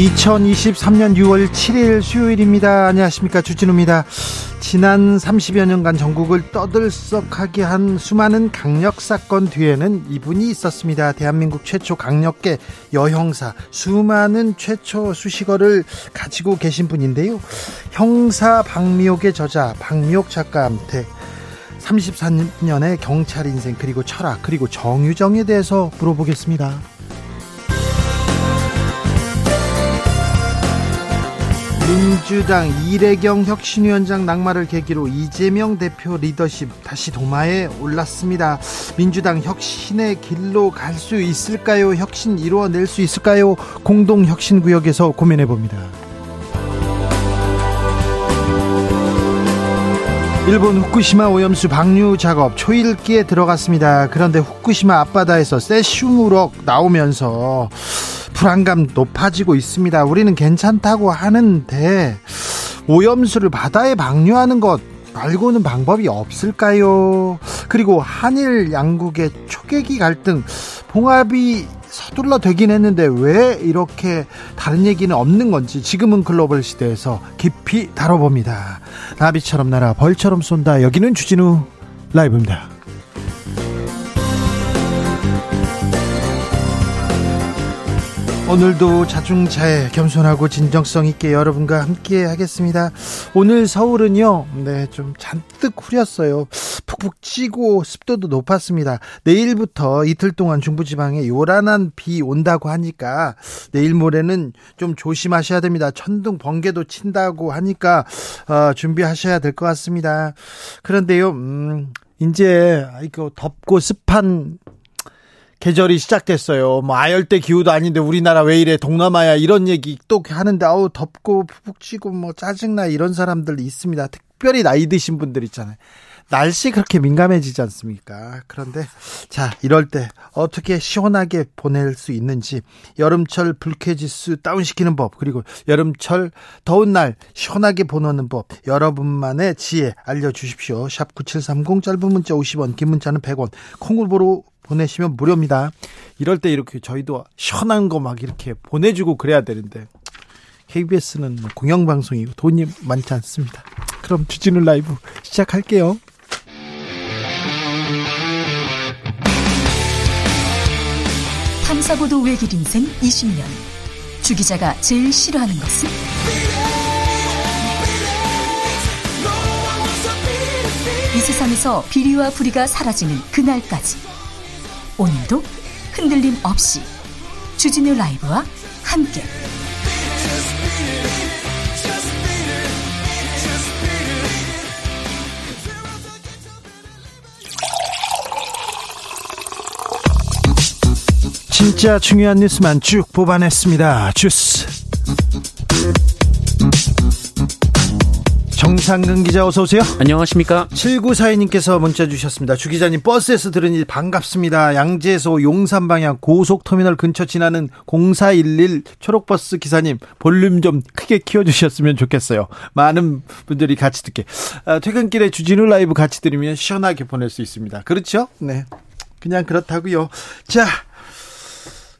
2023년 6월 7일 수요일입니다. 안녕하십니까. 주진우입니다. 지난 30여 년간 전국을 떠들썩하게 한 수많은 강력 사건 뒤에는 이분이 있었습니다. 대한민국 최초 강력계 여형사, 수많은 최초 수식어를 가지고 계신 분인데요. 형사 박미옥의 저자, 박미옥 작가한테 34년의 경찰 인생, 그리고 철학, 그리고 정유정에 대해서 물어보겠습니다. 민주당 이래경 혁신위원장 낙마를 계기로 이재명 대표 리더십 다시 도마에 올랐습니다. 민주당 혁신의 길로 갈 수 있을까요? 혁신 이루어낼 수 있을까요? 공동 혁신 구역에서 고민해 봅니다. 일본 후쿠시마 오염수 방류 작업 초일기에 들어갔습니다. 그런데 후쿠시마 앞바다에서 세슘 우럭 나오면서 불안감 높아지고 있습니다. 우리는 괜찮다고 하는데 오염수를 바다에 방류하는 것 말고는 방법이 없을까요? 그리고 한일 양국의 초계기 갈등 봉합이 서둘러 되긴 했는데 왜 이렇게 다른 얘기는 없는 건지 지금은 글로벌 시대에서 깊이 다뤄봅니다. 나비처럼 날아 벌처럼 쏜다. 여기는 주진우 라이브입니다. 오늘도 자중차에 겸손하고 진정성 있게 여러분과 함께 하겠습니다. 오늘 서울은요, 네, 좀 잔뜩 흐렸어요. 푹푹 찌고 습도도 높았습니다. 내일부터 이틀 동안 중부지방에 요란한 비 온다고 하니까 내일 모레는 좀 조심하셔야 됩니다. 천둥 번개도 친다고 하니까 어, 준비하셔야 될 것 같습니다. 그런데요, 음, 이제 이거 덥고 습한 계절이 시작됐어요. 뭐 아열대 기후도 아닌데 우리나라 왜 이래 동남아야 이런 얘기 또 하는데 아우 덥고 푹푹 찌고 뭐 짜증나 이런 사람들 있습니다. 특별히 나이 드신 분들 있잖아요. 날씨 그렇게 민감해지지 않습니까? 그런데 자 이럴 때 어떻게 시원하게 보낼 수 있는지 여름철 불쾌지수 다운시키는 법 그리고 여름철 더운 날 시원하게 보내는 법 여러분만의 지혜 알려주십시오. 샵 9730 짧은 문자 50원 긴 문자는 100원 콩을 보러 보내시면 무료입니다. 이럴 때 이렇게 저희도 시원한 거 막 이렇게 보내주고 그래야 되는데 KBS는 뭐 공영방송이고 돈이 많지 않습니다. 그럼 주진우 라이브 시작할게요. 탐사보도 외길 인생 20년. 주 기자가 제일 싫어하는 것은? 이 세상에서 비리와 부리가 사라지는 그날까지. 오늘도 흔들림 없이 주진우 라이브와 함께 진짜 중요한 뉴스만 쭉 뽑아냈습니다. 주스. 정상근 기자 어서 오세요. 안녕하십니까. 7942님께서 문자 주셨습니다. 주 기자님 버스에서 들으니 반갑습니다. 양재에서 용산 방향 고속터미널 근처 지나는 0411 초록버스 기사님 볼륨 좀 크게 키워주셨으면 좋겠어요. 많은 분들이 같이 듣게. 아, 퇴근길에 주진우 라이브 같이 들으면 시원하게 보낼 수 있습니다. 그렇죠? 네. 그냥 그렇다고요. 자,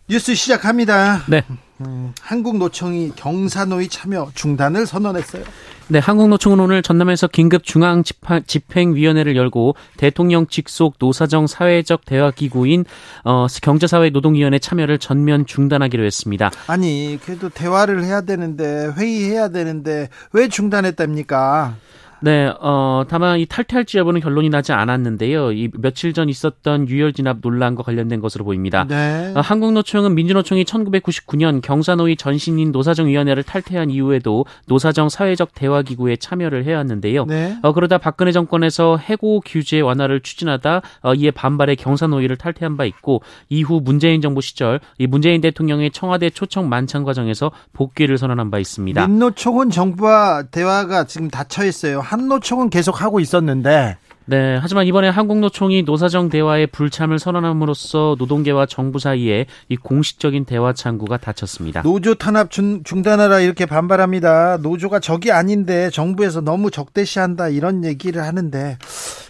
뉴스 시작합니다. 네. 음, 한국노총이 경사노위 참여 중단을 선언했어요. 네, 한국노총은 오늘 전남에서 긴급 중앙 집행위원회를 열고 대통령 직속 노사정 사회적 대화 기구인 어, 경제사회 노동위원회 참여를 전면 중단하기로 했습니다. 아니, 그래도 대화를 해야 되는데 회의해야 되는데 왜 중단했답니까? 네, 어, 다만 이 탈퇴할지 여부는 결론이 나지 않았는데요. 이 며칠 전 있었던 유혈 진압 논란과 관련된 것으로 보입니다. 네. 어, 한국노총은 민주노총이 1999년 경사노위 전신인 노사정위원회를 탈퇴한 이후에도 노사정 사회적 대화기구에 참여를 해왔는데요. 네. 어, 그러다 박근혜 정권에서 해고 규제 완화를 추진하다 어, 이에 반발해 경사노위를 탈퇴한 바 있고 이후 문재인 정부 시절 이 문재인 대통령의 청와대 초청 만찬 과정에서 복귀를 선언한 바 있습니다. 민노총은 정부와 대화가 지금 닫혀 있어요. 한노총은 계속 하고 있었는데 네, 하지만 이번에 한국노총이 노사정 대화에 불참을 선언함으로써 노동계와 정부 사이에 이 공식적인 대화 창구가 닫혔습니다. 노조 탄압 중, 중단하라 이렇게 반발합니다. 노조가 적이 아닌데 정부에서 너무 적대시한다 이런 얘기를 하는데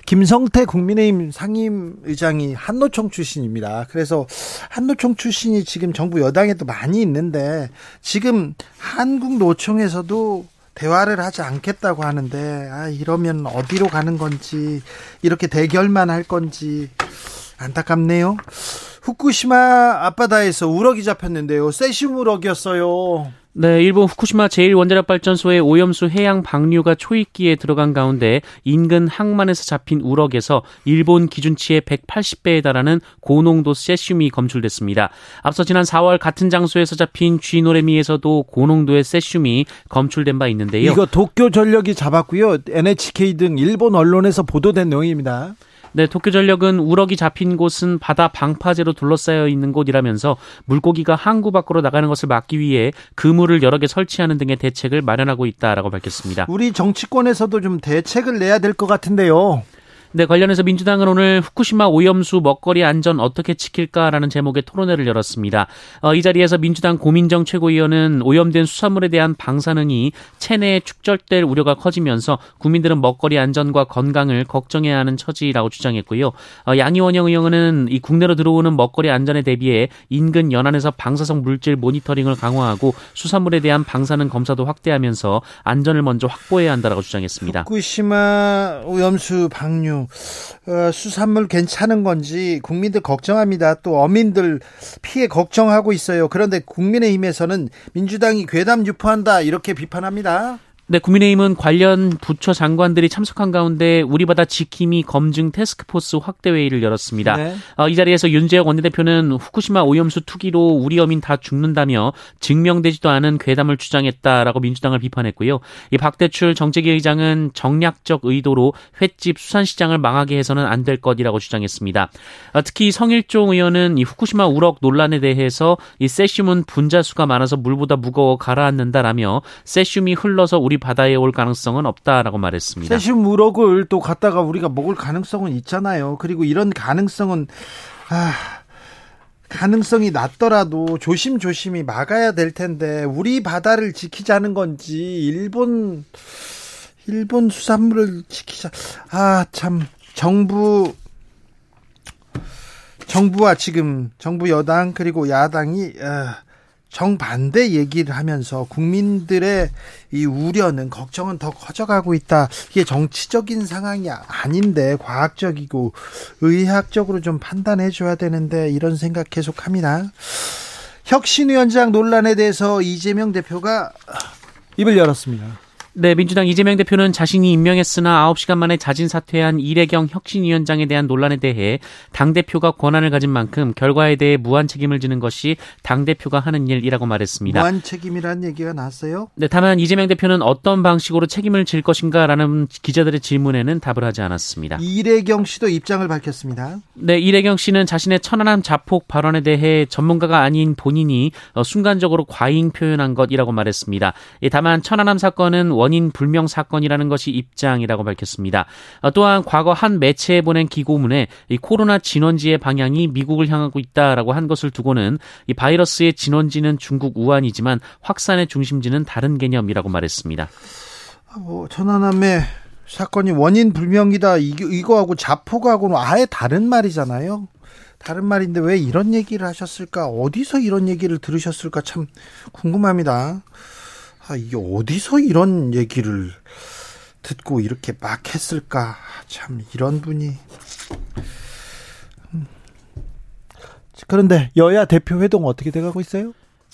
김성태 국민의힘 상임 의장이 한노총 출신입니다. 그래서 한노총 출신이 지금 정부 여당에도 많이 있는데 지금 한국노총에서도 대화를 하지 않겠다고 하는데 아 이러면 어디로 가는 건지 이렇게 대결만 할 건지 안타깝네요. 후쿠시마 앞바다에서 우럭이 잡혔는데요. 세슘 우럭이었어요. 네, 일본 후쿠시마 제1원자력발전소의 오염수 해양 방류가 초입기에 들어간 가운데 인근 항만에서 잡힌 우럭에서 일본 기준치의 180배에 달하는 고농도 세슘이 검출됐습니다. 앞서 지난 4월 같은 장소에서 잡힌 쥐노래미에서도 고농도의 세슘이 검출된 바 있는데요. 이거 도쿄 전력이 잡았고요. NHK 등 일본 언론에서 보도된 내용입니다. 네, 도쿄전력은 우럭이 잡힌 곳은 바다 방파제로 둘러싸여 있는 곳이라면서 물고기가 항구 밖으로 나가는 것을 막기 위해 그물을 여러 개 설치하는 등의 대책을 마련하고 있다라고 밝혔습니다. 우리 정치권에서도 좀 대책을 내야 될 것 같은데요. 네, 관련해서 민주당은 오늘 후쿠시마 오염수 먹거리 안전 어떻게 지킬까라는 제목의 토론회를 열었습니다. 어, 이 자리에서 민주당 고민정 최고위원은 오염된 수산물에 대한 방사능이 체내에 축적될 우려가 커지면서 국민들은 먹거리 안전과 건강을 걱정해야 하는 처지라고 주장했고요. 어, 양이원영 의원은 이 국내로 들어오는 먹거리 안전에 대비해 인근 연안에서 방사성 물질 모니터링을 강화하고 수산물에 대한 방사능 검사도 확대하면서 안전을 먼저 확보해야 한다라고 주장했습니다. 후쿠시마 오염수 방류 어, 수산물 괜찮은 건지 국민들 걱정합니다. 또 어민들 피해 걱정하고 있어요. 그런데 국민의힘에서는 민주당이 괴담 유포한다 이렇게 비판합니다. 네, 국민의힘은 관련 부처 장관들이 참석한 가운데 우리 바다 지킴이 검증 테스크포스 확대 회의를 열었습니다. 네. 어, 이 자리에서 윤재혁 원내대표는 후쿠시마 오염수 투기로 우리 어민 다 죽는다며 증명되지도 않은 괴담을 주장했다라고 민주당을 비판했고요. 이 박대출 정책위 의장은 정략적 의도로 횟집 수산시장을 망하게 해서는 안 될 것이라고 주장했습니다. 어, 특히 성일종 의원은 이 후쿠시마 우럭 논란에 대해서 이 세슘은 분자수가 많아서 물보다 무거워 가라앉는다라며 세슘이 흘러서 우리 바다에 올 가능성은 없다라고 말했습니다. 세슘 우럭을 또 갖다가 우리가 먹을 가능성은 있잖아요. 그리고 이런 가능성은 아 가능성이 낮더라도 조심조심히 막아야 될 텐데 우리 바다를 지키자는 건지 일본 일본 수산물을 지키자 아 참 정부 정부와 지금 정부 여당 그리고 야당이 아, 정반대 얘기를 하면서 국민들의 이 우려는 걱정은 더 커져가고 있다. 이게 정치적인 상황이 아닌데 과학적이고 의학적으로 좀 판단해 줘야 되는데 이런 생각 계속합니다. 혁신위원장 논란에 대해서 이재명 대표가 입을 열었습니다. 네, 민주당 이재명 대표는 자신이 임명했으나 9시간 만에 자진 사퇴한 이래경 혁신위원장에 대한 논란에 대해 당대표가 권한을 가진 만큼 결과에 대해 무한 책임을 지는 것이 당대표가 하는 일이라고 말했습니다. 무한 책임이라는 얘기가 나왔어요? 네, 다만 이재명 대표는 어떤 방식으로 책임을 질 것인가라는 기자들의 질문에는 답을 하지 않았습니다. 이래경 씨도 입장을 밝혔습니다. 네, 이래경 씨는 자신의 천안함 자폭 발언에 대해 전문가가 아닌 본인이 어, 순간적으로 과잉 표현한 것이라고 말했습니다. 다만 천안함 사건은 원인 불명 사건이라는 것이 입장이라고 밝혔습니다. 어, 또한 과거 한 매체에 보낸 기고문에 이 코로나 진원지의 방향이 미국을 향하고 있다라고 한 것을 두고는 이 바이러스의 진원지는 중국 우한이지만 확산의 중심지는 다른 개념이라고 말했습니다. 아, 뭐 천안함의 사건이 원인 불명이다 이거하고 자폭하고는 아예 다른 말이잖아요. 다른 말인데 왜 이런 얘기를 하셨을까? 어디서 이런 얘기를 들으셨을까? 참 궁금합니다. 아, 이게 어디서 이런 얘기를 듣고 이렇게 막 했을까? 참, 이런 분이. 음. 그런데 여야 대표 회동 어떻게 돼가고 있어요?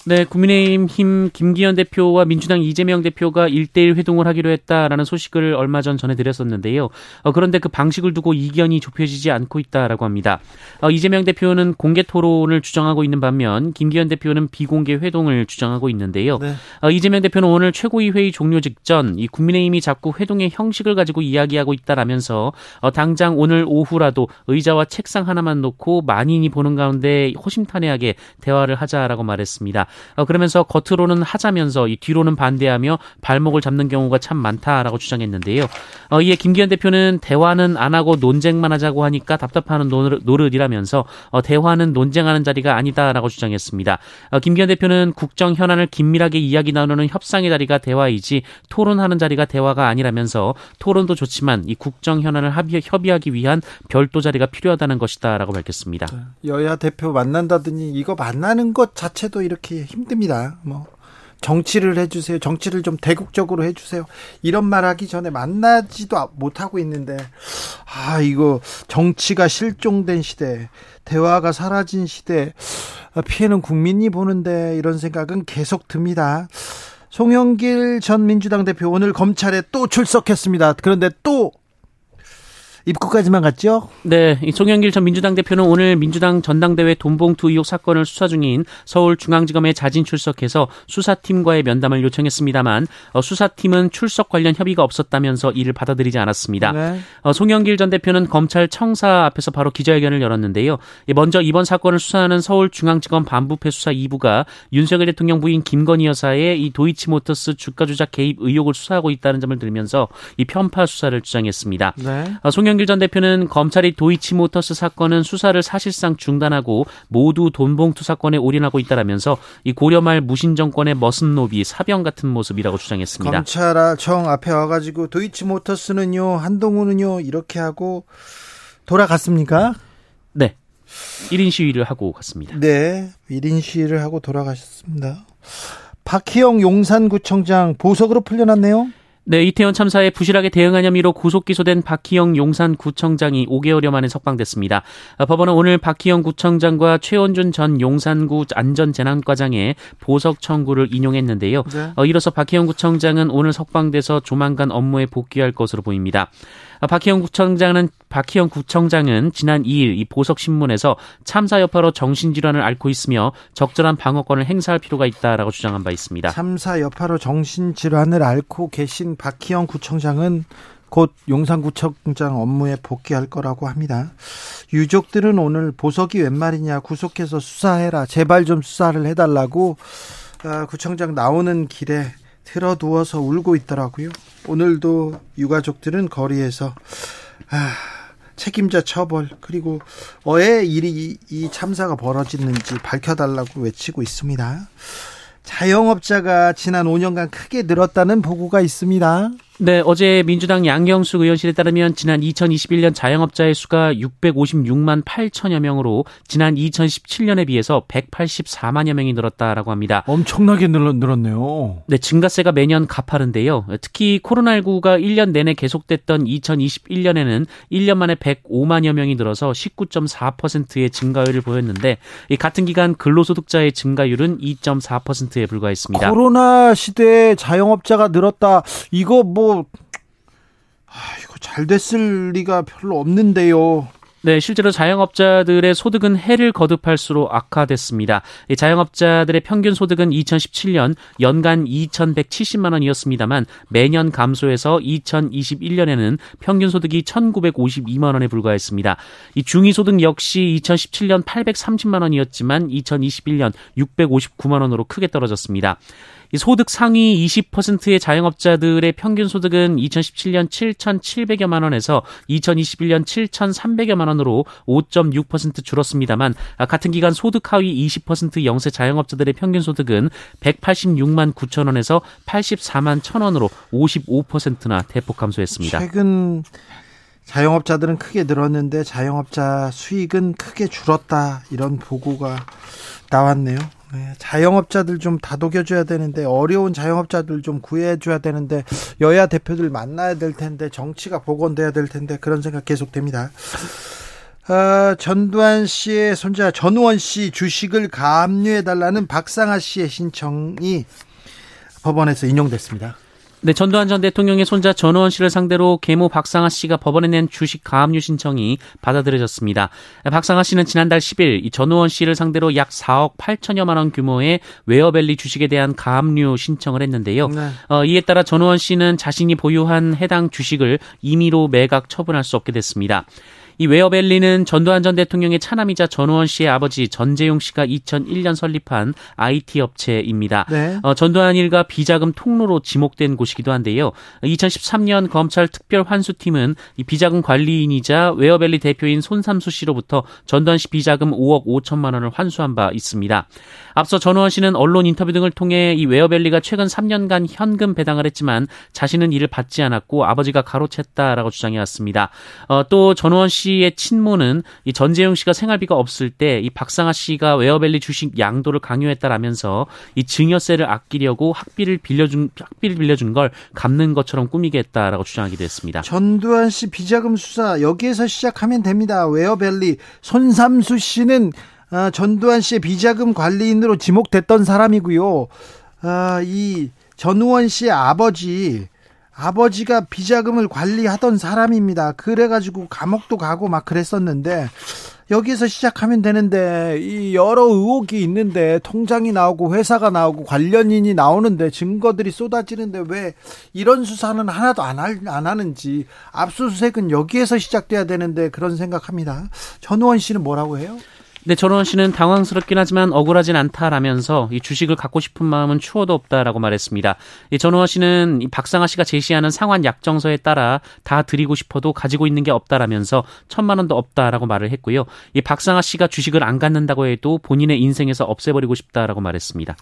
네, 국민의힘 김기현 대표와 민주당 이재명 대표가 1대1 회동을 하기로 했다라는 소식을 얼마 전 전해드렸었는데요. 어, 그런데 그 방식을 두고 이견이 좁혀지지 않고 있다라고 합니다. 어, 이재명 대표는 공개 토론을 주장하고 있는 반면 김기현 대표는 비공개 회동을 주장하고 있는데요. 네. 어, 이재명 대표는 오늘 최고위 회의 종료 직전 이 국민의힘이 자꾸 회동의 형식을 가지고 이야기하고 있다라면서 어, 당장 오늘 오후라도 의자와 책상 하나만 놓고 만인이 보는 가운데 호심탄회하게 대화를 하자라고 말했습니다. 어, 그러면서 겉으로는 하자면서 이 뒤로는 반대하며 발목을 잡는 경우가 참 많다라고 주장했는데요. 어, 이에 김기현 대표는 대화는 안 하고 논쟁만 하자고 하니까 답답하는 노릇, 이라면서 어, 대화는 논쟁하는 자리가 아니다라고 주장했습니다. 어, 김기현 대표는 국정 현안을 긴밀하게 이야기 나누는 협상의 자리가 대화이지 토론하는 자리가 대화가 아니라면서 토론도 좋지만 이 국정 현안을 합의, 협의하기 위한 별도 자리가 필요하다는 것이다라고 밝혔습니다. 여야 대표 만난다더니 이거 만나는 것 자체도 이렇게 힘듭니다. 뭐 정치를 해주세요. 정치를 좀 대국적으로 해주세요. 이런 말 하기 전에 만나지도 못하고 있는데, 아, 이거 정치가 실종된 시대, 대화가 사라진 시대, 피해는 국민이 보는데 이런 생각은 계속 듭니다. 송영길 전 민주당 대표 오늘 검찰에 또 출석했습니다. 그런데 또 입구까지만 갔죠? 네, 송영길 전 민주당 대표는 오늘 민주당 전당대회 돈봉투 의혹 사건을 수사 중인 서울중앙지검에 자진 출석해서 수사팀과의 면담을 요청했습니다만 어, 수사팀은 출석 관련 협의가 없었다면서 이를 받아들이지 않았습니다. 네. 어, 송영길 전 대표는 검찰 청사 앞에서 바로 기자회견을 열었는데요. 먼저 이번 사건을 수사하는 서울중앙지검 반부패 수사 2부가 윤석열 대통령 부인 김건희 여사의 이 도이치모터스 주가 조작 개입 의혹을 수사하고 있다는 점을 들면서 이 편파 수사를 주장했습니다. 네. 어, 송영 김영길 전 대표는 검찰이 도이치모터스 사건은 수사를 사실상 중단하고 모두 돈봉투 사건에 올인하고 있다라면서 이 고려 말 무신 정권의 머슴 노비 사병 같은 모습이라고 주장했습니다. 검찰청 앞에 와가지고 도이치모터스는요 한동훈은요 이렇게 하고 돌아갔습니까? 네. 1인 시위를 하고 갔습니다. 네. 1인 시위를 하고 돌아가셨습니다. 박희영 용산구청장 보석으로 풀려났네요. 네, 이태원 참사에 부실하게 대응한 혐의로 구속 기소된 박희영 용산 구청장이 5개월여 만에 석방됐습니다. 아, 법원은 오늘 박희영 구청장과 최원준 전 용산구 안전재난과장의 보석 청구를 인용했는데요. 네. 어, 이로써 박희영 구청장은 오늘 석방돼서 조만간 업무에 복귀할 것으로 보입니다. 아, 박희영 구청장은 박희영 구청장은 지난 2일 이 보석 신문에서 참사 여파로 정신질환을 앓고 있으며 적절한 방어권을 행사할 필요가 있다라고 주장한 바 있습니다. 참사 여파로 정신질환을 앓고 계신 박희영 구청장은 곧 용산구청장 업무에 복귀할 거라고 합니다. 유족들은 오늘 보석이 웬 말이냐 구속해서 수사해라 제발 좀 수사를 해달라고 아, 구청장 나오는 길에 틀어 누워서 울고 있더라고요. 오늘도 유가족들은 거리에서 아, 책임자 처벌 그리고 왜 일이 이 참사가 벌어졌는지 밝혀달라고 외치고 있습니다. 자영업자가 지난 5년간 크게 늘었다는 보고가 있습니다. 네, 어제 민주당 양경숙 의원실에 따르면 지난 2021년 자영업자의 수가 656만 8천여 명으로 지난 2017년에 비해서 184만여 명이 늘었다라고 합니다. 엄청나게 늘었네요. 네, 증가세가 매년 가파른데요. 특히 코로나19가 1년 내내 계속됐던 2021년에는 1년 만에 105만여 명이 늘어서 19.4%의 증가율을 보였는데 이 같은 기간 근로소득자의 증가율은 2.4%에 불과했습니다. 코로나 시대에 자영업자가 늘었다. 이거 뭐 아, 이거 잘 됐을 리가 별로 없는데요. 네, 실제로 자영업자들의 소득은 해를 거듭할수록 악화됐습니다. 자영업자들의 평균 소득은 2017년 연간 2,170만 원이었습니다만 매년 감소해서 2021년에는 평균 소득이 1,952만 원에 불과했습니다. 이 중위 소득 역시 2017년 830만 원이었지만 2021년 659만 원으로 크게 떨어졌습니다. 소득 상위 20%의 자영업자들의 평균 소득은 2017년 7,700여만 원에서 2021년 7,300여만 원으로 5.6% 줄었습니다만 같은 기간 소득 하위 20% 영세 자영업자들의 평균 소득은 186만 9천 원에서 84만 1천 원으로 55%나 대폭 감소했습니다. 최근 자영업자들은 크게 늘었는데 자영업자 수익은 크게 줄었다 이런 보고가 나왔네요. 네, 자영업자들 좀 다독여줘야 되는데 어려운 자영업자들 좀 구해줘야 되는데 여야 대표들 만나야 될 텐데 정치가 복원돼야 될 텐데 그런 생각 계속됩니다. 어, 전두환 씨의 손자 전우원 씨 주식을 가압류해달라는 박상아 씨의 신청이 법원에서 인용됐습니다. 네, 전두환 전 대통령의 손자 전우원 씨를 상대로 계모 박상아 씨가 법원에 낸 주식 가압류 신청이 받아들여졌습니다. 박상아 씨는 지난달 10일 이 전우원 씨를 상대로 약 4억 8천여만 원 규모의 웨어밸리 주식에 대한 가압류 신청을 했는데요. 네. 어, 이에 따라 전우원 씨는 자신이 보유한 해당 주식을 임의로 매각 처분할 수 없게 됐습니다. 이 웨어밸리는 전두환 전 대통령의 차남이자 전우원 씨의 아버지 전재용 씨가 2001년 설립한 IT 업체입니다. 네. 어, 전두환 일가 비자금 통로로 지목된 곳이기도 한데요. 2013년 검찰 특별 환수팀은 이 비자금 관리인이자 웨어밸리 대표인 손삼수 씨로부터 전두환 씨 비자금 5억 5천만 원을 환수한 바 있습니다. 앞서 전우원 씨는 언론 인터뷰 등을 통해 이 웨어밸리가 최근 3년간 현금 배당을 했지만 자신은 이를 받지 않았고 아버지가 가로챘다라고 주장해 왔습니다. 어, 또 전우원 씨의 친모는 이 전재용 씨가 생활비가 없을 때 이 박상아 씨가 웨어밸리 주식 양도를 강요했다라면서 이 증여세를 아끼려고 학비를 빌려준 학비를 빌려준 걸 갚는 것처럼 꾸미게 했다라고 주장하기도 했습니다. 전두환 씨 비자금 수사 여기에서 시작하면 됩니다. 웨어밸리 손삼수 씨는 아, 전두환 씨의 비자금 관리인으로 지목됐던 사람이고요. 아, 이 전우원 씨의 아버지 아버지가 비자금을 관리하던 사람입니다. 그래가지고 감옥도 가고 막 그랬었는데 여기서 시작하면 되는데 이 여러 의혹이 있는데 통장이 나오고 회사가 나오고 관련인이 나오는데 증거들이 쏟아지는데 왜 이런 수사는 하나도 안, 할, 안 하는지 압수수색은 여기에서 시작돼야 되는데 그런 생각합니다. 전우원 씨는 뭐라고 해요? 네, 전원 씨는 당황스럽긴 하지만 억울하진 않다라면서 이 주식을 갖고 싶은 마음은 추워도 없다라고 말했습니다. 이 전원 씨는 이 박상아 씨가 제시하는 상환 약정서에 따라 다 드리고 싶어도 가지고 있는 게 없다라면서 천만 원도 없다라고 말을 했고요. 이 박상아 씨가 주식을 안 갖는다고 해도 본인의 인생에서 없애버리고 싶다라고 말했습니다.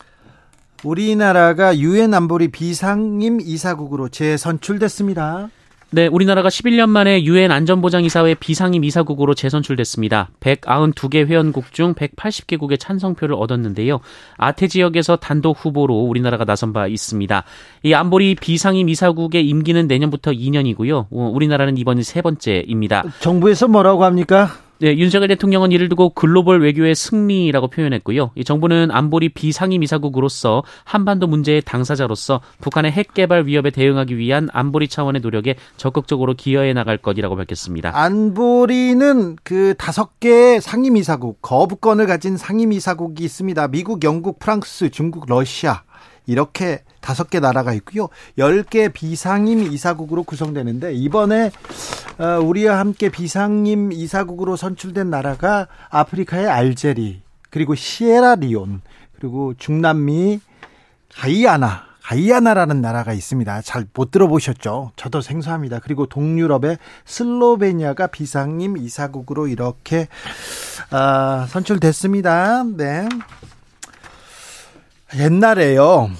우리나라가 유엔 안보리 비상임 이사국으로 재선출됐습니다. 네, 우리나라가 11년 만에 유엔 안전보장이사회 비상임 이사국으로 재선출됐습니다. 192개 회원국 중 180개국의 찬성표를 얻었는데요. 아태 지역에서 단독 후보로 우리나라가 나선 바 있습니다. 이 안보리 비상임 이사국의 임기는 내년부터 2년이고요. 어, 우리나라는 이번이 세 번째입니다. 정부에서 뭐라고 합니까? 네, 윤석열 대통령은 이를 두고 글로벌 외교의 승리라고 표현했고요. 이 정부는 안보리 비상임 이사국으로서 한반도 문제의 당사자로서 북한의 핵 개발 위협에 대응하기 위한 안보리 차원의 노력에 적극적으로 기여해 나갈 것이라고 밝혔습니다. 안보리는 그 다섯 개의 상임 이사국, 거부권을 가진 상임 이사국이 있습니다. 미국, 영국, 프랑스, 중국, 러시아 이렇게 다섯 개 나라가 있고요. 열 개 비상임 이사국으로 구성되는데 이번에 어, 우리와 함께 비상임 이사국으로 선출된 나라가 아프리카의 알제리, 그리고 시에라리온, 그리고 중남미 가이아나, 가이아나라는 나라가 있습니다. 잘 못 들어보셨죠? 저도 생소합니다. 그리고 동유럽의 슬로베니아가 비상임 이사국으로 이렇게 어, 선출됐습니다. 네. 옛날에요.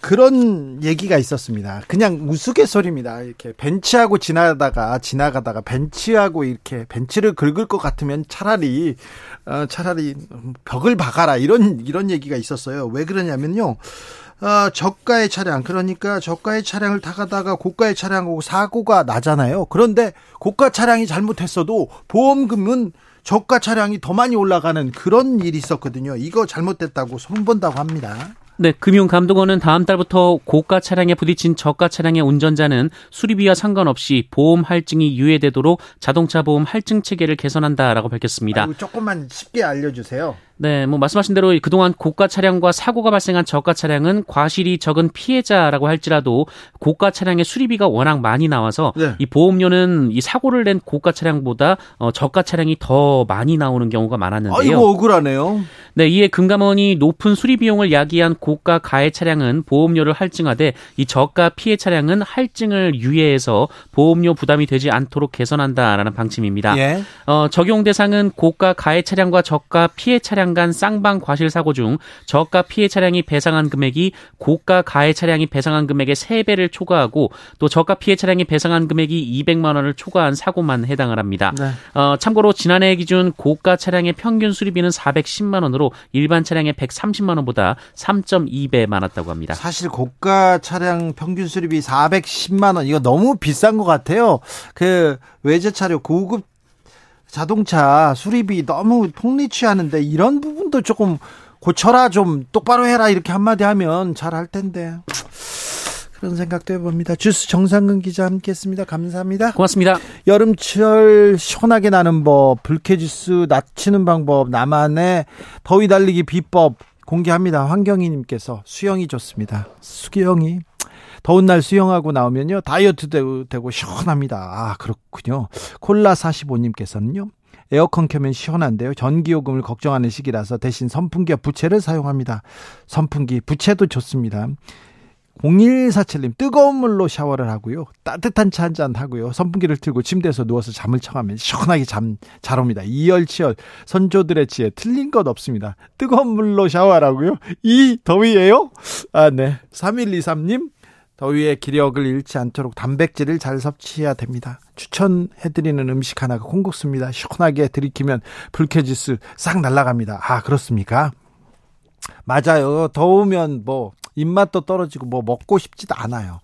그런 얘기가 있었습니다. 그냥 우스갯소리입니다. 이렇게 벤치하고 지나가다가 지나가다가 벤치하고 이렇게 벤치를 긁을 것 같으면 차라리 어, 차라리 벽을 박아라 이런 이런 얘기가 있었어요. 왜 그러냐면요. 어, 저가의 차량 그러니까 저가의 차량을 타가다가 고가의 차량하고 사고가 나잖아요. 그런데 고가 차량이 잘못했어도 보험금은 저가 차량이 더 많이 올라가는 그런 일이 있었거든요. 이거 잘못됐다고 손본다고 합니다. 네, 금융감독원은 다음 달부터 고가 차량에 부딪힌 저가 차량의 운전자는 수리비와 상관없이 보험 할증이 유예되도록 자동차 보험 할증 체계를 개선한다라고 밝혔습니다. 아이고, 조금만 쉽게 알려주세요. 네, 뭐 말씀하신 대로 그동안 고가 차량과 사고가 발생한 저가 차량은 과실이 적은 피해자라고 할지라도 고가 차량의 수리비가 워낙 많이 나와서 네. 이 보험료는 이 사고를 낸 고가 차량보다 어, 저가 차량이 더 많이 나오는 경우가 많았는데요. 아이고 억울하네요. 네, 이에 금감원이 높은 수리 비용을 야기한 고가 가해 차량은 보험료를 할증하되 이 저가 피해 차량은 할증을 유예해서 보험료 부담이 되지 않도록 개선한다라는 방침입니다. 예. 어, 적용 대상은 고가 가해 차량과 저가 피해 차량 간 쌍방 과실 사고 중 저가 피해 차량이 배상한 금액이 고가 가해 차량이 배상한 금액의 3배를 초과하고 또 저가 피해 차량이 배상한 금액이 200만 원을 초과한 사고만 해당을 합니다. 네. 어, 참고로 지난해 기준 고가 차량의 평균 수리비는 410만 원으로 일반 차량의 130만 원보다 3.2배 많았다고 합니다. 사실 고가 차량 평균 수리비 410만 원 이거 너무 비싼 것 같아요. 그 외제 차량 고급 자동차 수리비 너무 폭리취하는데 이런 부분도 조금 고쳐라 좀 똑바로 해라 이렇게 한마디 하면 잘 할 텐데 그런 생각도 해봅니다. 주스 정상근 기자 함께했습니다. 감사합니다. 고맙습니다. 여름철 시원하게 나는 법, 불쾌지수 낮추는 방법, 나만의 더위 달리기 비법 공개합니다. 황경희님께서 수영이 좋습니다. 수영이 더운 날 수영하고 나오면요 다이어트 되고, 되고 시원합니다. 아 그렇군요. 콜라 45님께서는요 에어컨 켜면 시원한데요. 전기요금을 걱정하는 시기라서 대신 선풍기와 부채를 사용합니다. 선풍기, 부채도 좋습니다. 0147님 뜨거운 물로 샤워를 하고요. 따뜻한 차 한 잔 하고요. 선풍기를 틀고 침대에서 누워서 잠을 청하면 시원하게 잠 잘 옵니다. 이열치열 선조들의 지혜 틀린 것 없습니다. 뜨거운 물로 샤워하라고요? 이 더위예요? 아, 네. 3123님 더위의 기력을 잃지 않도록 단백질을 잘 섭취해야 됩니다. 추천해드리는 음식 하나가 콩국수입니다. 시원하게 들이키면 불쾌지수 싹 날아갑니다. 아, 그렇습니까? 맞아요. 더우면 뭐, 입맛도 떨어지고 뭐 먹고 싶지도 않아요.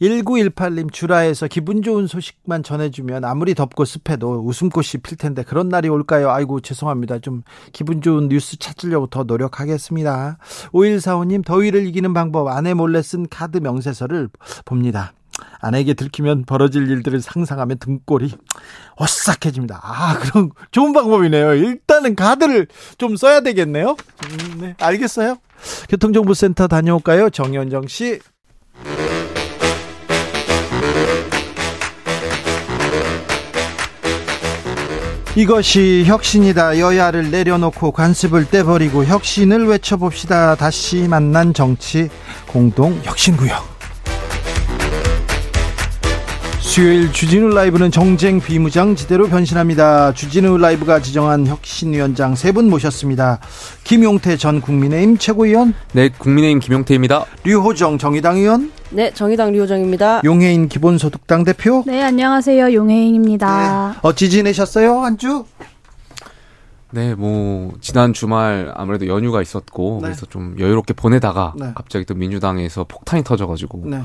1918님 주라에서 기분 좋은 소식만 전해주면 아무리 덥고 습해도 웃음꽃이 필 텐데 그런 날이 올까요? 아이고 죄송합니다. 좀 기분 좋은 뉴스 찾으려고 더 노력하겠습니다. 5145님 더위를 이기는 방법 아내 몰래 쓴 카드 명세서를 봅니다. 아내에게 들키면 벌어질 일들을 상상하면 등골이 오싹해집니다. 아, 그럼 좋은 방법이네요. 일단은 카드를 좀 써야 되겠네요. 음, 네, 알겠어요. 교통정보센터 다녀올까요? 정현정 씨. 이것이 혁신이다. 여야를 내려놓고 관습을 떼버리고 혁신을 외쳐봅시다. 다시 만난 정치 공동 혁신구역. 수요일 주진우 라이브는 정쟁 비무장지대로 변신합니다. 주진우 라이브가 지정한 혁신위원장 세 분 모셨습니다. 김용태 전 국민의힘 최고위원. 네, 국민의힘 김용태입니다. 류호정 정의당 의원. 네, 정의당 류호정입니다. 용해인 기본소득당 대표. 네, 안녕하세요. 용해인입니다. 네. 어찌 지내셨어요, 한 주? 네, 뭐 지난 주말 아무래도 연휴가 있었고 네. 그래서 좀 여유롭게 보내다가 네. 갑자기 또 민주당에서 폭탄이 터져가지고 네.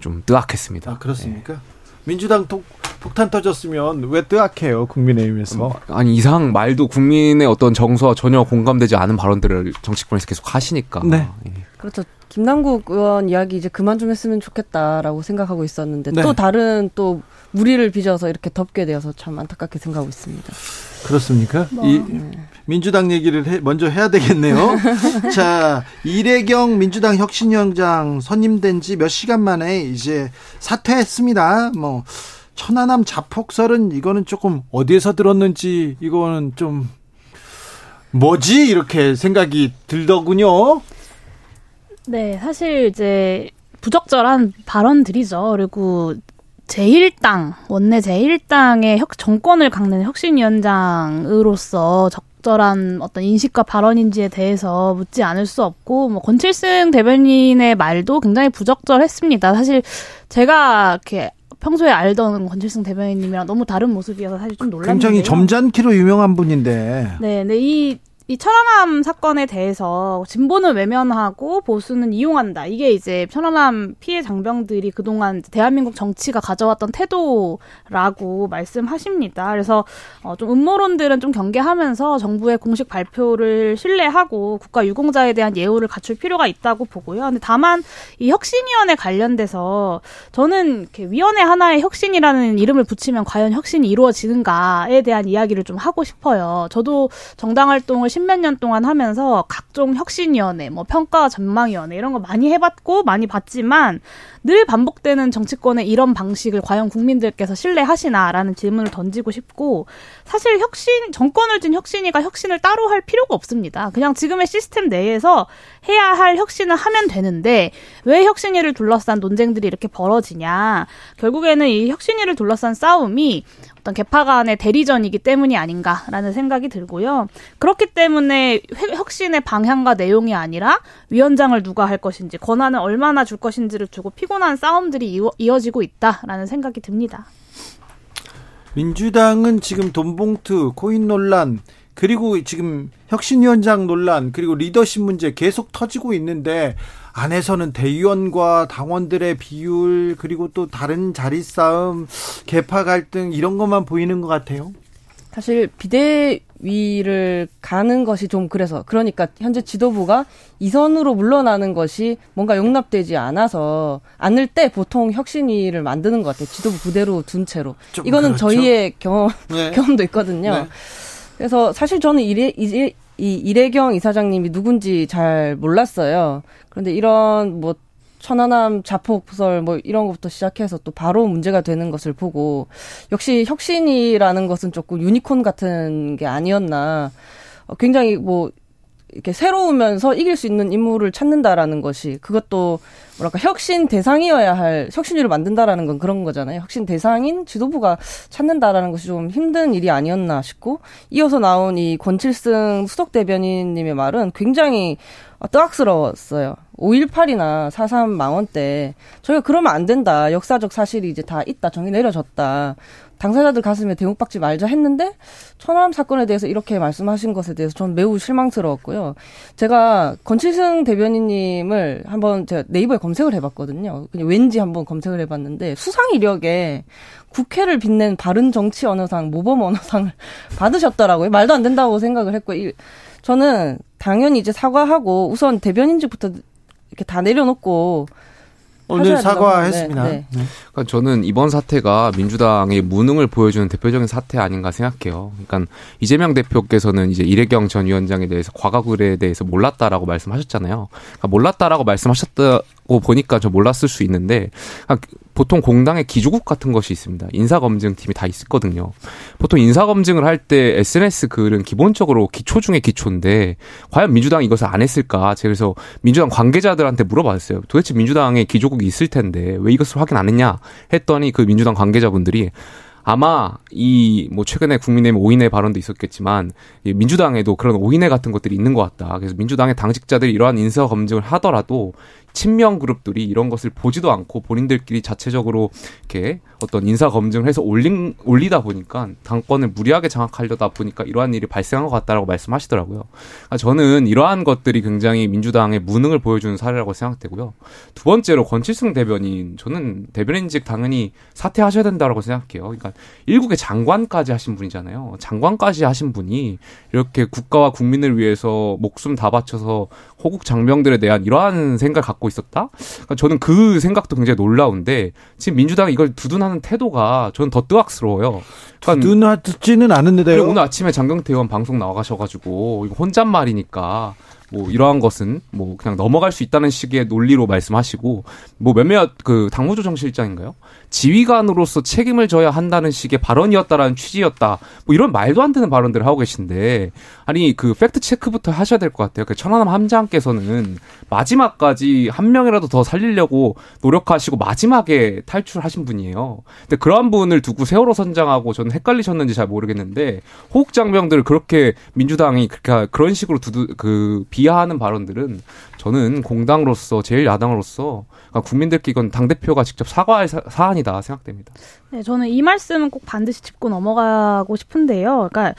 좀 뜨악했습니다. 아, 그렇습니까? 네. 민주당 독, 폭탄 터졌으면 왜 뜨악해요 국민의힘에서? 음, 아니 이상 말도 국민의 어떤 정서와 전혀 공감되지 않은 발언들을 정치권에서 계속 하시니까. 네. 예. 그렇죠. 김남국 의원 이야기 이제 그만 좀 했으면 좋겠다라고 생각하고 있었는데 네. 또 다른 또 무리를 빚어서 이렇게 덮게 되어서 참 안타깝게 생각하고 있습니다. 그렇습니까? 뭐. 이 네. 민주당 얘기를 해, 먼저 해야 되겠네요. 자, 이래경 민주당 혁신위원장 선임된 지 몇 시간 만에 이제 사퇴했습니다. 뭐 천안함 자폭설은 이거는 조금 어디에서 들었는지 이거는 좀 뭐지 이렇게 생각이 들더군요. 네, 사실 이제 부적절한 발언들이죠. 그리고 제1당, 원내 제1당의 혁, 정권을 갖는 혁신위원장으로서 적절한 어떤 인식과 발언인지에 대해서 묻지 않을 수 없고, 뭐, 권칠승 대변인의 말도 굉장히 부적절했습니다. 사실 제가 이렇게 평소에 알던 권칠승 대변인님이랑 너무 다른 모습이어서 사실 좀 놀랐는데요. 굉장히 점잖기로 유명한 분인데. 네, 네, 이 이 천안함 사건에 대해서 진보는 외면하고 보수는 이용한다. 이게 이제 천안함 피해 장병들이 그동안 대한민국 정치가 가져왔던 태도라고 말씀하십니다. 그래서 어, 좀 음모론들은 좀 경계하면서 정부의 공식 발표를 신뢰하고 국가 유공자에 대한 예우를 갖출 필요가 있다고 보고요. 근데 다만 이 혁신위원회 관련돼서 저는 이렇게 위원회 하나의 혁신이라는 이름을 붙이면 과연 혁신이 이루어지는가에 대한 이야기를 좀 하고 싶어요. 저도 정당 활동을 십몇 년 동안 하면서 각종 혁신위원회, 뭐 평가 전망위원회 이런 거 많이 해봤고 많이 봤지만 늘 반복되는 정치권의 이런 방식을 과연 국민들께서 신뢰하시나라는 질문을 던지고 싶고 사실 혁신 정권을 진 혁신이가 혁신을 따로 할 필요가 없습니다. 그냥 지금의 시스템 내에서 해야 할 혁신을 하면 되는데 왜 혁신위를 둘러싼 논쟁들이 이렇게 벌어지냐? 결국에는 이 혁신위를 둘러싼 싸움이 어떤 개파 간의 대리전이기 때문이 아닌가라는 생각이 들고요. 그렇기 때문에 혁신의 방향과 내용이 아니라 위원장을 누가 할 것인지 권한을 얼마나 줄 것인지를 두고 피곤한 싸움들이 이어, 지고 있다라는 생각이 듭니다. 민주당은 지금 돈봉투 코인 논란 그리고 지금 혁신위원장 논란 그리고 리더십 문제 계속 터지고 있는데 안에서는 대의원과 당원들의 비율 그리고 또 다른 자리 싸움, 개파 갈등 이런 것만 보이는 것 같아요. 사실 비대위를 가는 것이 좀 그래서 그러니까 현재 지도부가 이선으로 물러나는 것이 뭔가 용납되지 않아서 않을 때 보통 혁신위를 만드는 것 같아요. 지도부 부대로 둔 채로. 이거는 그렇죠. 저희의 경험 네. 경험도 있거든요. 네. 그래서 사실 저는 이래 이제 이 이래경 이사장님이 누군지 잘 몰랐어요. 그런데 이런 뭐 천안함 자폭설 뭐 이런 것부터 시작해서 또 바로 문제가 되는 것을 보고 역시 혁신이라는 것은 조금 유니콘 같은 게 아니었나. 어, 굉장히 뭐 이렇게 새로우면서 이길 수 있는 인물을 찾는다라는 것이 그것도 뭐랄까 혁신 대상이어야 할 혁신위를 만든다라는 건 그런 거잖아요. 혁신 대상인 지도부가 찾는다라는 것이 좀 힘든 일이 아니었나 싶고 이어서 나온 이 권칠승 수석 대변인님의 말은 굉장히 뜨악스러웠어요. 5.18이나 4.3 망원 때 저희가 그러면 안 된다. 역사적 사실이 이제 다 있다. 정이 내려졌다. 당사자들 가슴에 대목 박지 말자 했는데 천암 사건에 대해서 이렇게 말씀하신 것에 대해서 저는 매우 실망스러웠고요. 제가 권칠승 대변인님을 한번 제가 네이버에 검색을 해봤거든요. 그냥 왠지 한번 검색을 해봤는데 수상 이력에 국회를 빛낸 바른 정치 언어상 모범 언어상을 받으셨더라고요. 말도 안 된다고 생각을 했고 저는 당연히 이제 사과하고 우선 대변인직부터 이렇게 다 내려놓고 오늘 사과했습니다. 네, 네. 네. 그러니까 저는 이번 사태가 민주당의 무능을 보여주는 대표적인 사태 아닌가 생각해요. 그러니까 이재명 대표께서는 이제 이래경 전 위원장에 대해서 과거글에 대해서 몰랐다라고 말씀하셨잖아요. 그러니까 몰랐다라고 말씀하셨다고 보니까 저 몰랐을 수 있는데 그러니까 보통 공당의 기조국 같은 것이 있습니다. 인사검증팀이 다 있거든요. 보통 인사검증을 할 때 SNS 글은 기본적으로 기초 중에 기초인데 과연 민주당이 이것을 안 했을까? 제가 그래서 민주당 관계자들한테 물어봤어요. 도대체 민주당에 기조국이 있을 텐데 왜 이것을 확인 안 했냐? 했더니 그 민주당 관계자분들이 아마 이 뭐 최근에 국민의힘 오인회 발언도 있었겠지만 민주당에도 그런 오인회 같은 것들이 있는 것 같다. 그래서 민주당의 당직자들이 이러한 인사 검증을 하더라도 친명 그룹들이 이런 것을 보지도 않고 본인들끼리 자체적으로 이렇게 어떤 인사 검증을 해서 올린 올리다 보니까 당권을 무리하게 장악하려다 보니까 이러한 일이 발생한 것 같다라고 말씀하시더라고요. 그러니까 저는 이러한 것들이 굉장히 민주당의 무능을 보여주는 사례라고 생각되고요. 두 번째로 권칠승 대변인 저는 대변인직 당연히 사퇴하셔야 된다라고 생각해요. 그러니까 일국의 장관까지 하신 분이잖아요. 장관까지 하신 분이 이렇게 국가와 국민을 위해서 목숨 다 바쳐서 호국 장병들에 대한 이러한 생각을 갖고 있었다? 그러니까 저는 그 생각도 굉장히 놀라운데 지금 민주당이 이걸 두둔하는 태도가 저는 더 뜨악스러워요. 그러니까 두둔하지는 않은데요. 오늘 아침에 장경태 의원 방송 나가셔가지고 이거 혼잣말이니까 뭐 이러한 것은 뭐 그냥 넘어갈 수 있다는 식의 논리로 말씀하시고 뭐 몇몇 그 당무조 정실장인가요? 지휘관으로서 책임을 져야 한다는 식의 발언이었다라는 취지였다. 뭐 이런 말도 안 되는 발언들을 하고 계신데 아니 그 팩트 체크부터 하셔야 될 것 같아요. 그 천안함 함장께서는 마지막까지 한 명이라도 더 살리려고 노력하시고 마지막에 탈출하신 분이에요. 근데 그러한 분을 두고 세월호 선장하고 저는 헷갈리셨는지 잘 모르겠는데 호국 장병들 그렇게 민주당이 그렇게 그런 식으로 두두 그 비 하하는 발언들은 저는 공당으로서 제일 야당으로서 그러니까 국민들께 이건 당 대표가 직접 사과할 사, 안이다 생각됩니다. 네, 저는 이 말씀은 꼭 반드시 짚고 넘어가고 싶은데요. 그러니까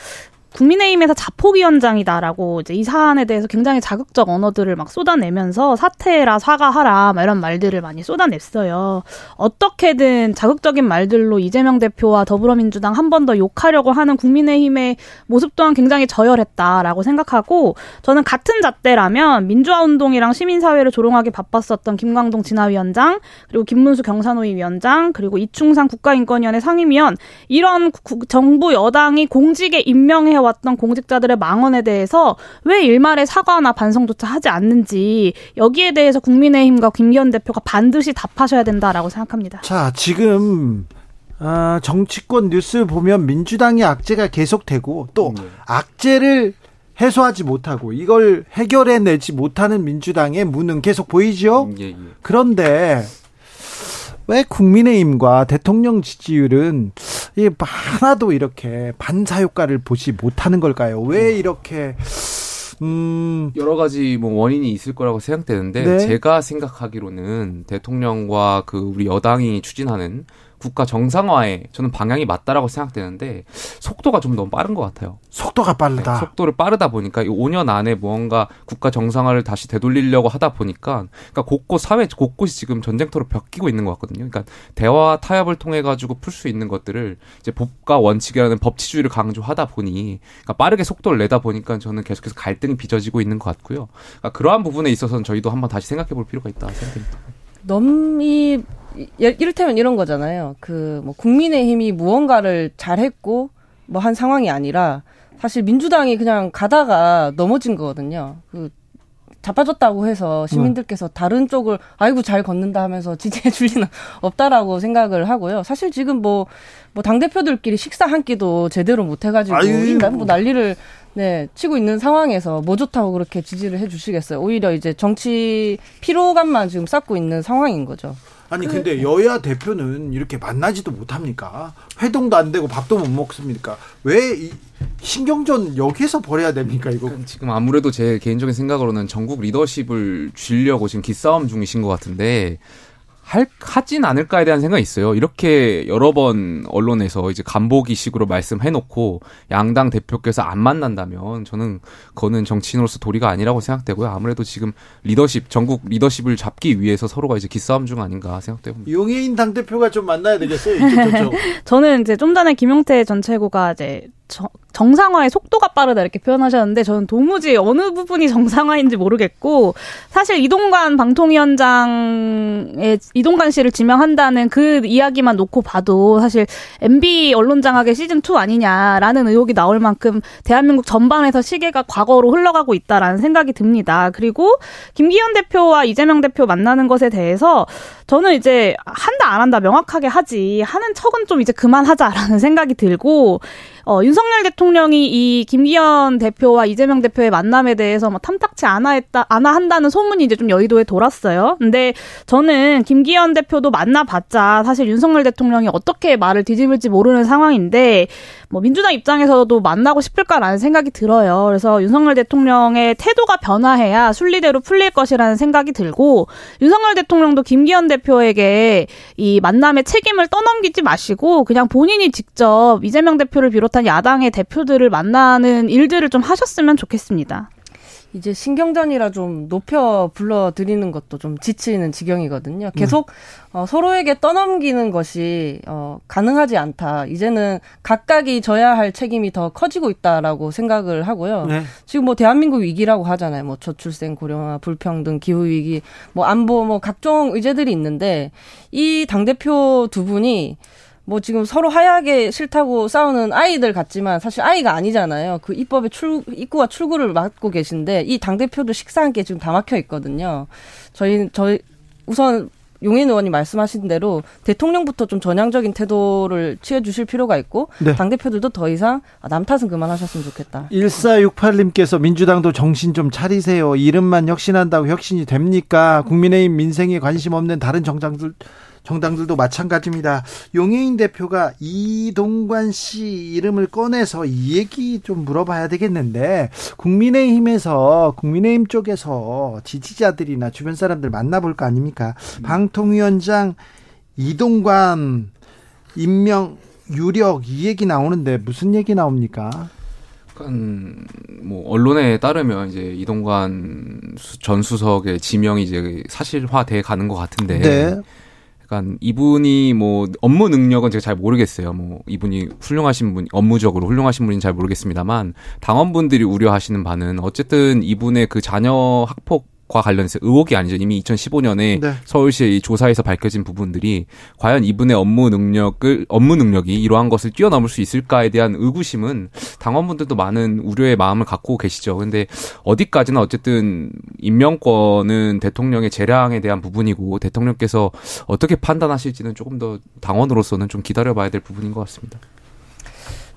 국민의힘에서 자폭위원장이다라고 이제 이 사안에 대해서 굉장히 자극적 언어들을 막 쏟아내면서 사퇴라 사과하라 막 이런 말들을 많이 쏟아냈어요. 어떻게든 자극적인 말들로 이재명 대표와 더불어민주당 한 번 더 욕하려고 하는 국민의힘의 모습 또한 굉장히 저열했다라고 생각하고 저는 같은 잣대라면 민주화 운동이랑 시민사회를 조롱하기 바빴었던 김광동 진화위원장 그리고 김문수 경산호위 위원장 그리고 이충상 국가인권위원회 상임위원 이런 구, 정부 여당이 공직에 임명해 왔던 공직자들의 망언에 대해서 왜 일말의 사과나 반성조차 하지 않는지 여기에 대해서 국민의힘과 김기현 대표가 반드시 답하셔야 된다라고 생각합니다. 자, 지금 어, 정치권 뉴스 보면 민주당의 악재가 계속되고 또 네. 악재를 해소하지 못하고 이걸 해결해내지 못하는 민주당의 무능 계속 보이죠. 예, 예. 그런데 왜 국민의힘과 대통령 지지율은 하나도 이렇게 반사 효과를 보지 못하는 걸까요? 왜 음. 이렇게 음. 여러 가지 뭐 원인이 있을 거라고 생각되는데 네. 제가 생각하기로는 대통령과 그 우리 여당이 추진하는 국가 정상화에 저는 방향이 맞다라고 생각되는데 속도가 좀 너무 빠른 것 같아요. 속도가 빠르다. 네, 속도를 빠르다 보니까 이 5년 안에 무언가 국가 정상화를 다시 되돌리려고 하다 보니까 그러니까 곳곳 사회 곳곳이 지금 전쟁터로 벽끼고 있는 것 같거든요. 그러니까 대화 타협을 통해 가지고 풀 수 있는 것들을 이제 법과 원칙이라는 법치주의를 강조하다 보니 그러니까 빠르게 속도를 내다 보니까 저는 계속해서 갈등이 빚어지고 있는 것 같고요. 그러니까 그러한 부분에 있어서는 저희도 한번 다시 생각해 볼 필요가 있다 생각됩니다. 넘이 이를테면 이런 거잖아요. 그 뭐 국민의힘이 무언가를 잘했고 뭐 한 상황이 아니라 사실 민주당이 그냥 가다가 넘어진 거거든요. 그 자빠졌다고 해서 시민들께서 다른 쪽을 아이고 잘 걷는다 하면서 지지해 줄 리는 없다라고 생각을 하고요. 사실 지금 뭐, 뭐 당 대표들끼리 식사 한 끼도 제대로 못 해가지고, 아유. 뭐 난리를 네, 치고 있는 상황에서 뭐 좋다고 그렇게 지지를 해 주시겠어요. 오히려 이제 정치 피로감만 지금 쌓고 있는 상황인 거죠. 아니 근데 여야 대표는 이렇게 만나지도 못합니까? 회동도 안 되고 밥도 못 먹습니까? 왜 이 신경전 여기에서 벌여야 됩니까 이거? 지금 아무래도 제 개인적인 생각으로는 전국 리더십을 쥐려고 지금 기싸움 중이신 것 같은데 할 하진 않을까에 대한 생각이 있어요. 이렇게 여러 번 언론에서 이제 간보기식으로 말씀해놓고 양당 대표께서 안 만난다면 저는 그거는 정치인으로서 도리가 아니라고 생각되고요. 아무래도 지금 리더십 전국 리더십을 잡기 위해서 서로가 이제 기싸움 중 아닌가 생각됩니다. 용해인 당 대표가 좀 만나야 되겠어요. 이쪽 저쪽. 저는 이제 좀 전에 김용태 전 최고가 이제 저- 정상화의 속도가 빠르다 이렇게 표현하셨는데 저는 도무지 어느 부분이 정상화인지 모르겠고 사실 이동관 방통위원장의 이동관 씨를 지명한다는 그 이야기만 놓고 봐도 사실 MB 언론장악의 시즌 2 아니냐라는 의혹이 나올 만큼 대한민국 전반에서 시계가 과거로 흘러가고 있다라는 생각이 듭니다. 그리고 김기현 대표와 이재명 대표 만나는 것에 대해서 저는 이제 한다 안 한다 명확하게 하지 하는 척은 좀 이제 그만하자라는 생각이 들고 어, 윤석열 대통령이 이 김기현 대표와 이재명 대표의 만남에 대해서 뭐 탐탁치 않아 했다, 않아 한다는 소문이 이제 좀 여의도에 돌았어요. 근데 저는 김기현 대표도 만나봤자 사실 윤석열 대통령이 어떻게 말을 뒤집을지 모르는 상황인데 뭐 민주당 입장에서도 만나고 싶을까라는 생각이 들어요. 그래서 윤석열 대통령의 태도가 변화해야 순리대로 풀릴 것이라는 생각이 들고 윤석열 대통령도 김기현 대표에게 이 만남의 책임을 떠넘기지 마시고 그냥 본인이 직접 이재명 대표를 비롯 한 야당의 대표들을 만나는 일들을 좀 하셨으면 좋겠습니다. 이제 신경전이라 좀 높여 불러드리는 것도 좀 지치는 지경이거든요. 계속 어, 서로에게 떠넘기는 것이 어, 가능하지 않다. 이제는 각각이 져야 할 책임이 더 커지고 있다라고 생각을 하고요. 네. 지금 뭐 대한민국 위기라고 하잖아요. 뭐 저출생, 고령화, 불평등, 기후 위기, 뭐 안보, 뭐 각종 의제들이 있는데 이 당 대표 두 분이 뭐 지금 서로 하야하게 싫다고 싸우는 아이들 같지만 사실 아이가 아니잖아요. 그 입법의 출 입구와 출구를 막고 계신데 이 당 대표도 식사한 게 지금 다 막혀 있거든요. 저희 저희 우선 용인 의원이 말씀하신 대로 대통령부터 좀 전향적인 태도를 취해 주실 필요가 있고 네. 당 대표들도 더 이상 아, 남 탓은 그만하셨으면 좋겠다. 1468님께서 민주당도 정신 좀 차리세요. 이름만 혁신한다고 혁신이 됩니까? 국민의힘 민생에 관심 없는 다른 정당들 정당들도 마찬가지입니다. 용해인 대표가 이동관 씨 이름을 꺼내서 이 얘기 좀 물어봐야 되겠는데 국민의힘에서 국민의힘 쪽에서 지지자들이나 주변 사람들 만나볼 거 아닙니까? 방통위원장 이동관 임명 유력 이 얘기 나오는데 무슨 얘기 나옵니까? 약간 뭐 언론에 따르면 이제 이동관 수- 전 수석의 지명이 이제 사실화돼 가는 것 같은데 네. 약간 이분이 뭐 업무 능력은 제가 잘 모르겠어요. 뭐 이분이 훌륭하신 분, 업무적으로 훌륭하신 분인지 잘 모르겠습니다만 당원분들이 우려하시는 바는 어쨌든 이분의 그 자녀 학폭 과 관련해서 의혹이 아니죠. 이미 2015년에 네. 서울시의 이 조사에서 밝혀진 부분들이 과연 이분의 업무 능력을 업무 능력이 이러한 것을 뛰어넘을 수 있을까에 대한 의구심은 당원분들도 많은 우려의 마음을 갖고 계시죠. 근데 어디까지나 어쨌든 임명권은 대통령의 재량에 대한 부분이고 대통령께서 어떻게 판단하실지는 조금 더 당원으로서는 좀 기다려봐야 될 부분인 것 같습니다.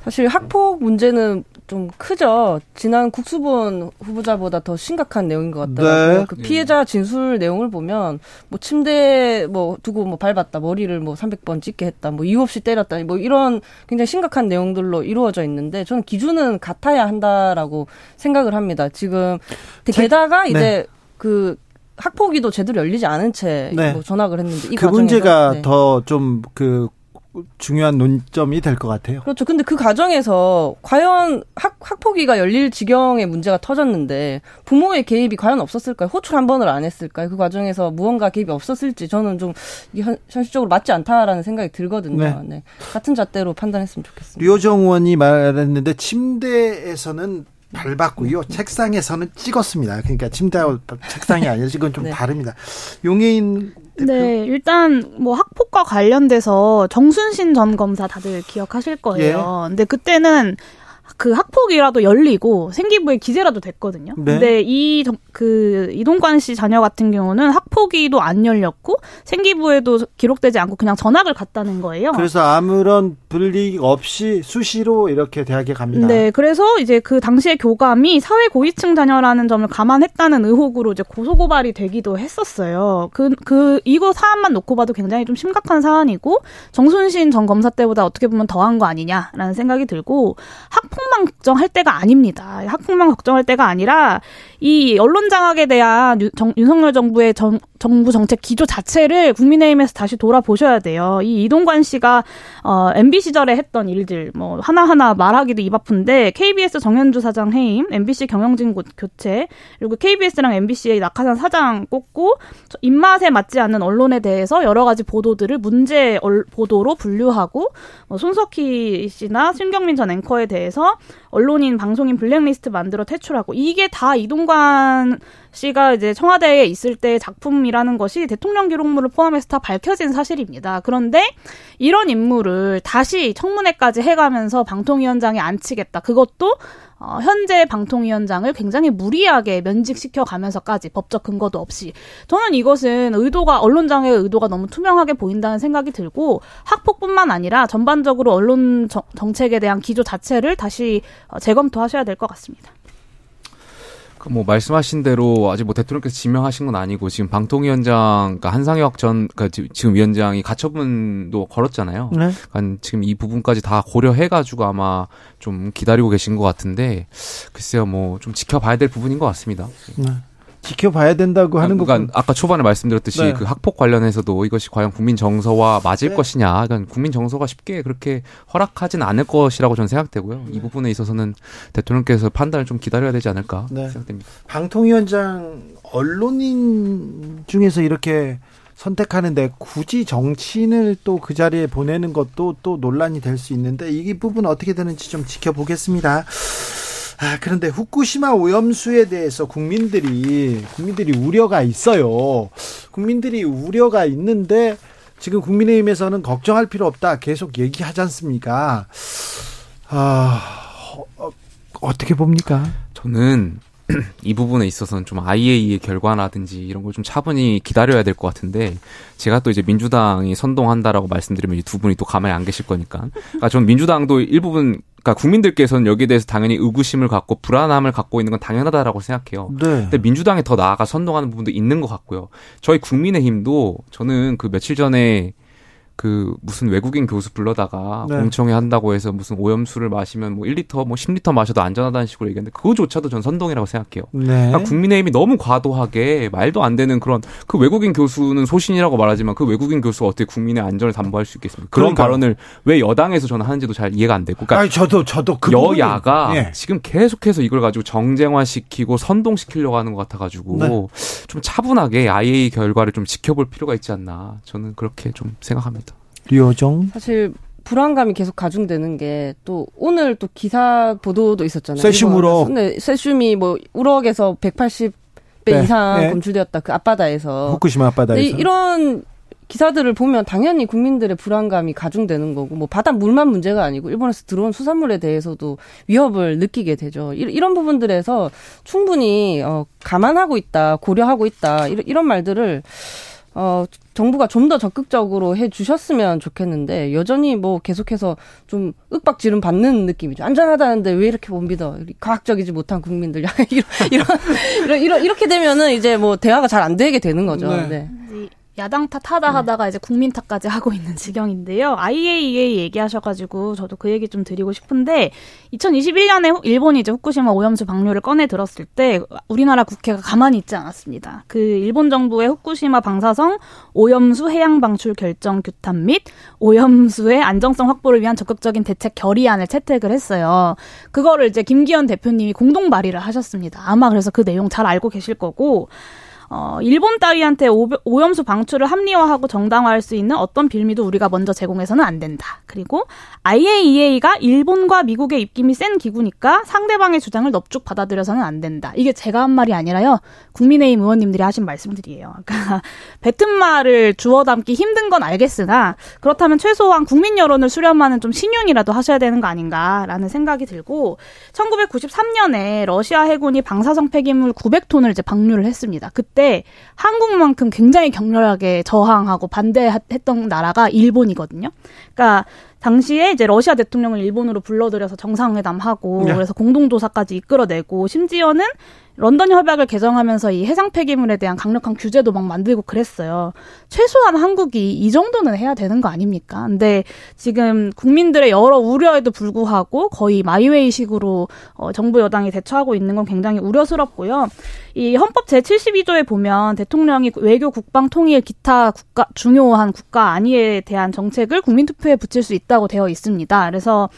사실 학폭 문제는 좀 크죠. 지난 국수본 후보자보다 더 심각한 내용인 것 같더라고요. 네. 그 피해자 진술 내용을 보면 뭐 침대 뭐 두고 뭐 밟았다, 머리를 뭐 300번 찍게 했다, 뭐 이유 없이 때렸다, 뭐 이런 굉장히 심각한 내용들로 이루어져 있는데 저는 기준은 같아야 한다라고 생각을 합니다. 지금 게다가 이제 네. 그 학폭위도 제대로 열리지 않은 채 네. 뭐 전학을 했는데 이 그 문제가 네. 더좀 그 중요한 논점이 될 것 같아요. 그렇죠. 근데 그 과정에서 과연 학, 학폭위가 열릴 지경의 문제가 터졌는데 부모의 개입이 과연 없었을까요? 호출 한 번을 안 했을까요? 그 과정에서 무언가 개입이 없었을지 저는 좀 현, 현실적으로 맞지 않다라는 생각이 들거든요. 네. 네. 같은 잣대로 판단했으면 좋겠습니다. 류호정 의원이 말했는데 침대에서는 밟았고요. 책상에서는 찍었습니다. 그러니까 침대하고 책상이 아니라 이건 좀 네. 다릅니다. 용해인 대표. 네, 일단 뭐 학폭과 관련돼서 정순신 전 검사 다들 기억하실 거예요. 근데 그때는 그 학폭이라도 열리고 생기부에 기재라도 됐거든요. 네. 근데 이 그 이동관 씨 자녀 같은 경우는 학폭위도 안 열렸고 생기부에도 기록되지 않고 그냥 전학을 갔다는 거예요. 그래서 아무런 불이익 없이 수시로 이렇게 대학에 갑니다. 네, 그래서 이제 그 당시에 교감이 사회 고위층 자녀라는 점을 감안했다는 의혹으로 이제 고소 고발이 되기도 했었어요. 그, 그, 이거 사안만 놓고 봐도 굉장히 좀 심각한 사안이고, 정순신 전 검사 때보다 어떻게 보면 더한 거 아니냐라는 생각이 들고, 학 폭만 걱정할 때가 아닙니다. 학폭만 걱정할 때가 아니라, 이 언론 장악에 대한 유- 정- 윤석열 정부의 정, 정부 정책 기조 자체를 국민의힘에서 다시 돌아보셔야 돼요. 이 이동관 씨가 어, MB 시절에 했던 일들 뭐 하나하나 말하기도 입 아픈데 KBS 정현주 사장 해임, MBC 경영진 고- 교체, 그리고 KBS랑 MBC의 낙하산 사장 저 입맛에 맞지 않는 언론에 대해서 여러 가지 보도들을 문제 얼- 보도로 분류하고 뭐 손석희 씨나 신경민 전 앵커에 대해서 언론인 방송인 블랙리스트 만들어 퇴출하고 이게 다 이동관 씨가 이제 청와대에 있을 때 작품이라는 것이 대통령 기록물을 포함해서 다 밝혀진 사실입니다. 그런데 이런 임무를 다시 청문회까지 해가면서 방통위원장이 앉히겠다. 그것도 어, 현재 방통위원장을 굉장히 무리하게 면직시켜 가면서까지 법적 근거도 없이 저는 이것은 의도가 언론장의 의도가 너무 투명하게 보인다는 생각이 들고 학폭뿐만 아니라 전반적으로 언론 정, 정책에 대한 기조 자체를 다시 어, 재검토하셔야 될 것 같습니다. 그뭐 말씀하신 대로 아직 뭐 대통령께서 지명하신 건 아니고 지금 방통위원장 그러니까 한상혁 전 그러니까 지- 지금 위원장이 가처분도 걸었잖아요. 네. 그러니까 지금 이 부분까지 다 고려해 가지고 아마 좀 기다리고 계신 것 같은데 글쎄요 뭐 좀 지켜봐야 될 부분인 것 같습니다. 네. 지켜봐야 된다고 하는 거 그러니까 아까 초반에 말씀드렸듯이 네. 그 학폭 관련해서도 이것이 과연 국민 정서와 맞을 네. 것이냐, 그러니까 국민 정서가 쉽게 그렇게 허락하진 않을 것이라고 저는 생각되고요. 이 부분에 있어서는 대통령께서 판단을 좀 기다려야 되지 않을까 네. 생각됩니다. 방통위원장 언론인 중에서 이렇게 선택하는데 굳이 정치인을 또 그 자리에 보내는 것도 또 논란이 될 수 있는데 이 부분 어떻게 되는지 좀 지켜보겠습니다. 아, 그런데 후쿠시마 오염수에 대해서 국민들이 국민들이 우려가 있어요. 국민들이 우려가 있는데 지금 국민의힘에서는 걱정할 필요 없다 계속 얘기하지 않습니까? 아, 어, 어떻게 봅니까? 저는 이 부분에 있어서는 좀 IAEA의 결과라든지 이런 걸 좀 차분히 기다려야 될 것 같은데 제가 또 이제 민주당이 선동한다라고 말씀드리면 이 두 분이 또 가만히 안 계실 거니까. 그러니까 전 민주당도 일부분 그러니까 국민들께서는 여기에 대해서 당연히 의구심을 갖고 불안함을 갖고 있는 건 당연하다라고 생각해요. 네. 근데 민주당이 더 나아가 선동하는 부분도 있는 것 같고요. 저희 국민의힘도 저는 그 며칠 전에 그 무슨 외국인 교수 불러다가 네. 공청회 한다고 해서 무슨 오염수를 마시면 뭐 1리터 뭐 10리터 마셔도 안전하다는 식으로 얘기했는데 그거조차도 전 선동이라고 생각해요. 네. 그러니까 국민의힘이 너무 과도하게 말도 안 되는 그런 그 외국인 교수는 소신이라고 말하지만 그 외국인 교수가 어떻게 국민의 안전을 담보할 수 있겠습니까? 그런 그러니까요. 발언을 왜 여당에서 저는 하는지도 잘 이해가 안 되고. 그러니까 아니 저도 저도 그 여야가 예. 지금 계속해서 이걸 가지고 정쟁화시키고 선동시키려고 하는 것 같아가지고 네. 좀 차분하게 IA 결과를 좀 지켜볼 필요가 있지 않나 저는 그렇게 좀 생각합니다. 류호정 사실 불안감이 계속 가중되는 게 또 오늘 또 기사 보도도 있었잖아요. 세슘. 우럭. 네, 세슘이 뭐 우럭에서 180배 네, 이상 네. 검출되었다 그 앞바다에서. 후쿠시마 앞바다에서 이- 이런 기사들을 보면 당연히 국민들의 불안감이 가중되는 거고 뭐 바다 물만 문제가 아니고 일본에서 들어온 수산물에 대해서도 위협을 느끼게 되죠. 이- 이런 부분들에서 충분히 어 감안하고 있다, 고려하고 있다 이런, 이런 말들을 어 정부가 좀 더 적극적으로 해 주셨으면 좋겠는데 여전히 뭐 계속해서 좀 윽박지름 받는 느낌이죠. 안전하다는데 왜 이렇게 못 믿어? 과학적이지 못한 국민들 이런 이런 이런, 이런 이렇게 되면은 이제 뭐 대화가 잘 안 되게 되는 거죠. 네. 네. 이 야당 탓하다 네. 하다가 이제 국민 탓까지 하고 있는 지경인데요. IAEA 얘기하셔가지고 저도 그 얘기 좀 드리고 싶은데 2021년에 일본이 이제 후쿠시마 오염수 방류를 꺼내 들었을 때 우리나라 국회가 가만히 있지 않았습니다. 그 일본 정부의 후쿠시마 방사성 오염수 해양 방출 결정 규탄 및 오염수의 안정성 확보를 위한 적극적인 대책 결의안을 채택을 했어요. 그거를 이제 김기현 대표님이 공동 발의를 하셨습니다. 아마 그래서 그 내용 잘 알고 계실 거고 어, 일본 따위한테 오, 오염수 방출을 합리화하고 정당화할 수 있는 어떤 빌미도 우리가 먼저 제공해서는 안 된다. 그리고 IAEA가 일본과 미국의 입김이 센 기구니까 상대방의 주장을 넙죽 받아들여서는 안 된다. 이게 제가 한 말이 아니라요. 국민의힘 의원님들이 하신 말씀들이에요. 그러니까 뱉은 말을 주워 담기 힘든 건 알겠으나 그렇다면 최소한 국민 여론을 수렴하는 좀 신용이라도 하셔야 되는 거 아닌가라는 생각이 들고 1993년에 러시아 해군이 방사성 폐기물 900톤을 이제 방류를 했습니다. 그때 한국만큼 굉장히 격렬하게 저항하고 반대했던 나라가 일본이거든요. 그러니까 당시에 이제 러시아 대통령을 일본으로 불러들여서 정상회담하고 네. 그래서 공동조사까지 이끌어내고 심지어는 런던 협약을 개정하면서 이 해상 폐기물에 대한 강력한 규제도 막 만들고 그랬어요. 최소한 한국이 이 정도는 해야 되는 거 아닙니까? 근데 지금 국민들의 여러 우려에도 불구하고 거의 마이웨이식으로 어, 정부 여당이 대처하고 있는 건 굉장히 우려스럽고요. 이 헌법 제72조에 보면 대통령이 외교 국방 통일 기타 국가 중요한 국가 안위에 대한 정책을 국민 투표에 붙일 수 있다고 되어 있습니다. 그래서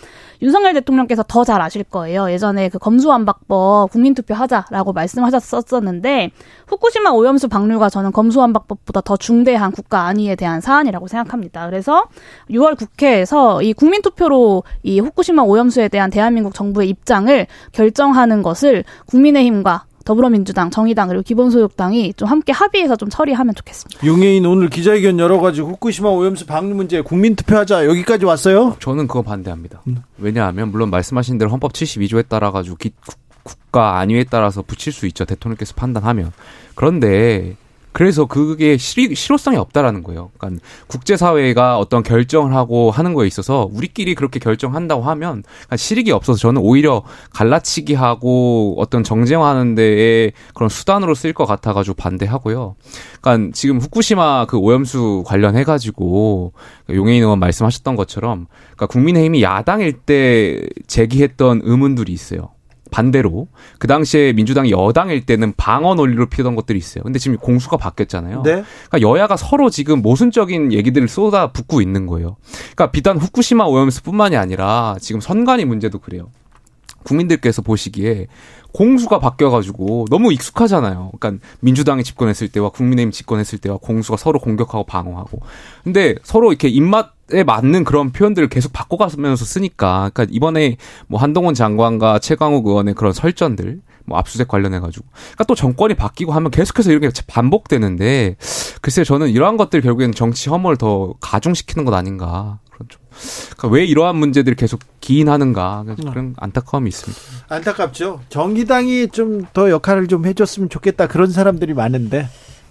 윤석열 대통령께서 더 잘 아실 거예요. 예전에 그 검수완박법 국민투표 하자라고 말씀하셨었는데 후쿠시마 오염수 방류가 저는 검수완박법보다 더 중대한 국가 안위에 대한 사안이라고 생각합니다. 그래서 6월 국회에서 이 국민투표로 이 후쿠시마 오염수에 대한 대한민국 정부의 입장을 결정하는 것을 국민의힘과 더불어민주당, 정의당 그리고 기본소득당이 좀 함께 합의해서 좀 처리하면 좋겠습니다. 용해인 오늘 기자회견 열어가지고 후쿠시마 오염수 방류 문제 국민투표하자 여기까지 왔어요. 저는 그거 반대합니다. 왜냐하면 물론 말씀하신 대로 헌법 72조에 따라 가지고 기- 국- 국가 안위에 따라서 붙일 수 있죠. 대통령께서 판단하면. 그런데 그래서 그게 실, 실효성이 없다라는 거예요. 그러니까 국제사회가 어떤 결정을 하고 하는 거에 있어서 우리끼리 그렇게 결정한다고 하면 그러니까 실익이 없어서 저는 오히려 갈라치기 하고 어떤 정쟁하는 데에 그런 수단으로 쓰일 것 같아가지고 반대하고요. 그러니까 지금 후쿠시마 그 오염수 관련해가지고 용해인 의원 말씀하셨던 것처럼 그러니까 국민의힘이 야당일 때 제기했던 의문들이 있어요. 반대로 그 당시에 민주당이 여당일 때는 방어 논리로 피던 것들이 있어요. 근데 지금 공수가 바뀌었잖아요. 네. 그러니까 여야가 서로 지금 모순적인 얘기들을 쏟아붓고 있는 거예요. 그러니까 비단 후쿠시마 오염수뿐만이 아니라 지금 선관위 문제도 그래요. 국민들께서 보시기에 공수가 바뀌어가지고 너무 익숙하잖아요. 그러니까 민주당이 집권했을 때와 국민의힘 집권했을 때와 공수가 서로 공격하고 방어하고. 근데 서로 이렇게 입맛에 맞는 그런 표현들을 계속 바꿔가면서 쓰니까. 그러니까 이번에 뭐 한동훈 장관과 최강욱 의원의 그런 설전들, 뭐 압수수색 관련해가지고. 그러니까 또 정권이 바뀌고 하면 계속해서 이렇게 반복되는데, 글쎄요, 저는 이러한 것들 결국에는 정치 혐오를 더 가중시키는 것 아닌가. 그러니까 왜 이러한 문제들이 계속 기인하는가. 그런 안타까움이 있습니다. 안타깝죠. 정의당이 좀 더 역할을 좀 해줬으면 좋겠다 그런 사람들이 많은데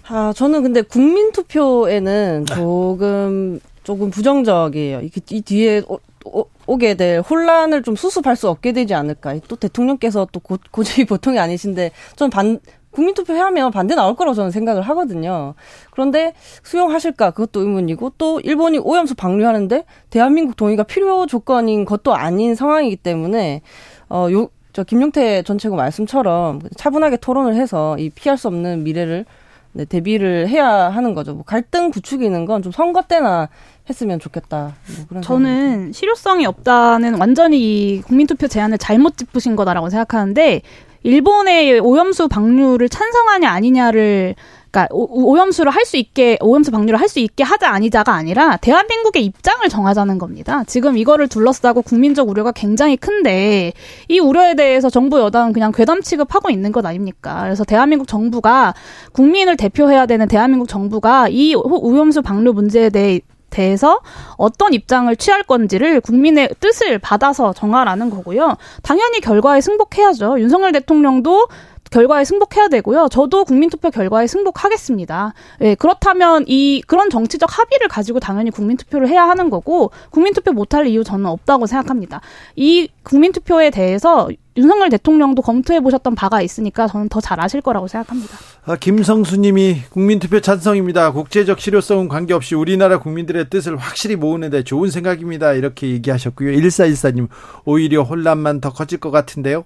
아, 저는 근데 국민 투표에는 조금, 조금 부정적이에요. 이, 이 뒤에 오, 오, 오게 될 혼란을 좀 수습할 수 없게 되지 않을까. 또 대통령께서 또 고, 고집이 보통이 아니신데, 좀 반, 국민투표 하면 반대 나올 거라고 저는 생각을 하거든요. 그런데 수용하실까 그것도 의문이고 또 일본이 오염수 방류하는데 대한민국 동의가 필요 조건인 것도 아닌 상황이기 때문에 어 요 저 김용태 전 최고 말씀처럼 차분하게 토론을 해서 이 피할 수 없는 미래를 네, 대비를 해야 하는 거죠. 뭐 갈등 부추기는 건 좀 선거 때나 했으면 좋겠다. 뭐 생각이 저는 실효성이 없다는 완전히 이 국민투표 제안을 잘못 짚으신 거다라고 생각하는데 일본의 오염수 방류를 찬성하냐 아니냐를 그러니까 오- 오염수를 할 수 있게 오염수 방류를 할 수 있게 하자 아니자가 아니라 대한민국의 입장을 정하자는 겁니다. 지금 이거를 둘러싸고 국민적 우려가 굉장히 큰데 이 우려에 대해서 정부 여당은 그냥 괴담 취급하고 있는 것 아닙니까? 그래서 대한민국 정부가 국민을 대표해야 되는 대한민국 정부가 이 호- 오염수 방류 문제에 대해 대해서 어떤 입장을 취할 건지를 국민의 뜻을 받아서 정하라는 거고요. 당연히 결과에 승복해야죠. 윤석열 대통령도 결과에 승복해야 되고요. 저도 국민투표 결과에 승복하겠습니다. 예, 그렇다면 이 그런 정치적 합의를 가지고 당연히 국민투표를 해야 하는 거고 국민투표 못할 이유 저는 없다고 생각합니다. 이 국민투표에 대해서 윤석열 대통령도 검토해 보셨던 바가 있으니까 저는 더 잘 아실 거라고 생각합니다. 아, 김성수님이 국민투표 찬성입니다. 국제적 실효성은 관계없이 우리나라 국민들의 뜻을 확실히 모으는데 좋은 생각입니다. 이렇게 얘기하셨고요. 1414님 오히려 혼란만 더 커질 것 같은데요.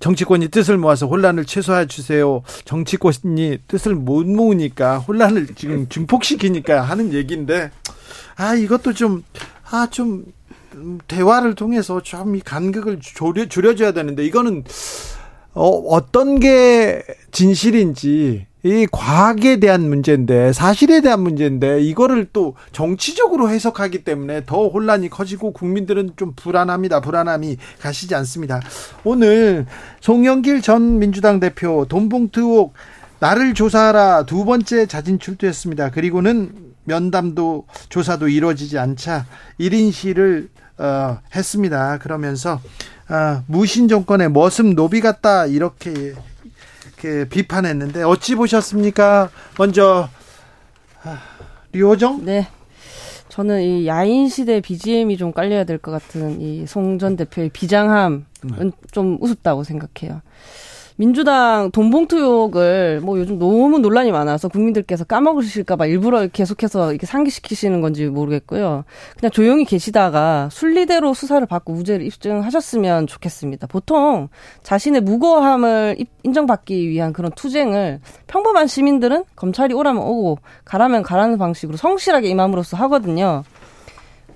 정치권이 뜻을 모아서 혼란을 최소화해 주세요. 정치권이 뜻을 못 모으니까 혼란을 지금 증폭시키니까 하는 얘기인데 아 이것도 좀 아, 좀, 대화를 통해서 좀이 간극을 줄여, 줄여줘야 되는데, 이거는, 어, 어떤 게 진실인지, 이 과학에 대한 문제인데, 사실에 대한 문제인데, 이거를 또 정치적으로 해석하기 때문에 더 혼란이 커지고 국민들은 좀 불안합니다. 불안함이 가시지 않습니다. 오늘 송영길 전 민주당 대표 돈봉투 의혹 나를 조사하라 두 번째 자진 출두했습니다. 그리고는 면담도 조사도 이루어지지 않자 1인 시를 어, 했습니다. 그러면서 어, 무신 정권의 머슴 노비 같다 이렇게, 이렇게 비판했는데 어찌 보셨습니까? 먼저 아, 류호정? 네. 저는 이 야인 시대 BGM이 좀 깔려야 될 것 같은 이 송 전 대표의 비장함은 좀 우습다고 생각해요. 민주당 돈봉투 욕을 뭐 요즘 너무 논란이 많아서 국민들께서 까먹으실까봐 일부러 계속해서 이렇게 상기시키시는 건지 모르겠고요. 그냥 조용히 계시다가 순리대로 수사를 받고 무죄를 입증하셨으면 좋겠습니다. 보통 자신의 무고함을 인정받기 위한 그런 투쟁을 평범한 시민들은 검찰이 오라면 오고 가라면 가라는 방식으로 성실하게 임함으로써 하거든요.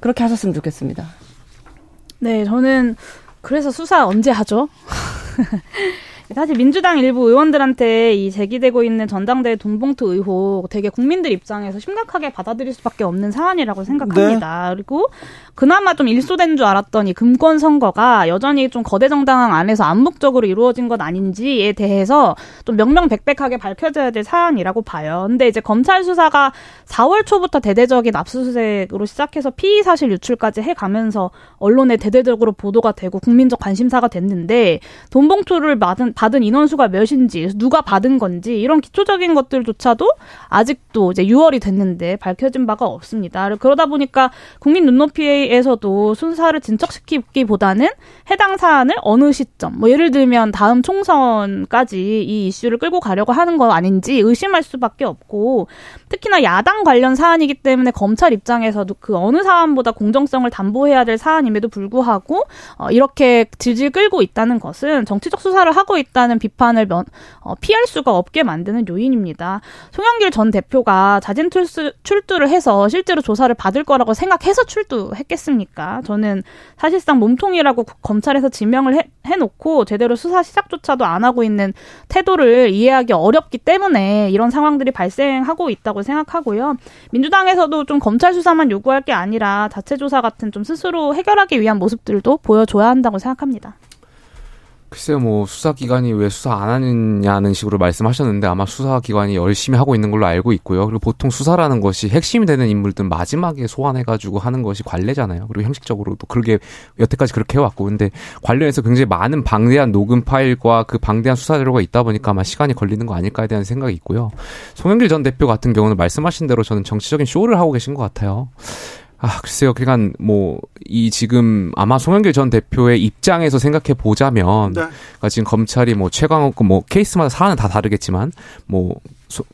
그렇게 하셨으면 좋겠습니다. 네, 저는 그래서 수사 언제 하죠? 사실 민주당 일부 의원들한테 이 제기되고 있는 전당대회 돈봉투 의혹 되게 국민들 입장에서 심각하게 받아들일 수밖에 없는 사안이라고 생각합니다. 네. 그리고 그나마 좀 일소된 줄 알았던 이 금권 선거가 여전히 좀 거대 정당 안에서 암묵적으로 이루어진 것 아닌지에 대해서 좀 명명백백하게 밝혀져야 될 사안이라고 봐요. 근데 이제 검찰 수사가 4월 초부터 대대적인 압수수색으로 시작해서 피의 사실 유출까지 해가면서 언론에 대대적으로 보도가 되고 국민적 관심사가 됐는데 돈봉투를 받은 받은 인원수가 몇인지, 누가 받은 건지 이런 기초적인 것들조차도 아직도 이제 6월이 됐는데 밝혀진 바가 없습니다. 그러다 보니까 국민 눈높이에서도 순사를 진척시키기보다는 해당 사안을 어느 시점, 뭐 예를 들면 다음 총선까지 이 이슈를 끌고 가려고 하는 거 아닌지 의심할 수밖에 없고 특히나 야당 관련 사안이기 때문에 검찰 입장에서도 그 어느 사안보다 공정성을 담보해야 될 사안임에도 불구하고 어, 이렇게 질질 끌고 있다는 것은 정치적 수사를 하고 있 다는 비판을 면, 어, 피할 수가 없게 만드는 요인입니다. 송영길 전 대표가 자진 출수, 출두를 해서 실제로 조사를 받을 거라고 생각해서 출두했겠습니까? 저는 사실상 몸통이라고 검찰에서 지명을 해, 해놓고 제대로 수사 시작조차도 안 하고 있는 태도를 이해하기 어렵기 때문에 이런 상황들이 발생하고 있다고 생각하고요. 민주당에서도 좀 검찰 수사만 요구할 게 아니라 자체 조사 같은 좀 스스로 해결하기 위한 모습들도 보여줘야 한다고 생각합니다. 글쎄요, 뭐 수사기관이 왜 수사 안 하느냐는 식으로 말씀하셨는데 아마 수사기관이 열심히 하고 있는 걸로 알고 있고요. 그리고 보통 수사라는 것이 핵심이 되는 인물들 마지막에 소환해가지고 하는 것이 관례잖아요. 그리고 형식적으로도 그렇게 여태까지 그렇게 해왔고, 근데 관련해서 굉장히 많은 방대한 녹음 파일과 그 방대한 수사 자료가 있다 보니까 아마 시간이 걸리는 거 아닐까에 대한 생각이 있고요. 송영길 전 대표 같은 경우는 말씀하신 대로 저는 정치적인 쇼를 하고 계신 것 같아요. 아, 글쎄요. 그러니까 뭐 이 지금 아마 송영길 전 대표의 입장에서 생각해 보자면 네. 그러니까 지금 검찰이 뭐 최강욱 뭐 케이스마다 사안은 다 다르겠지만 뭐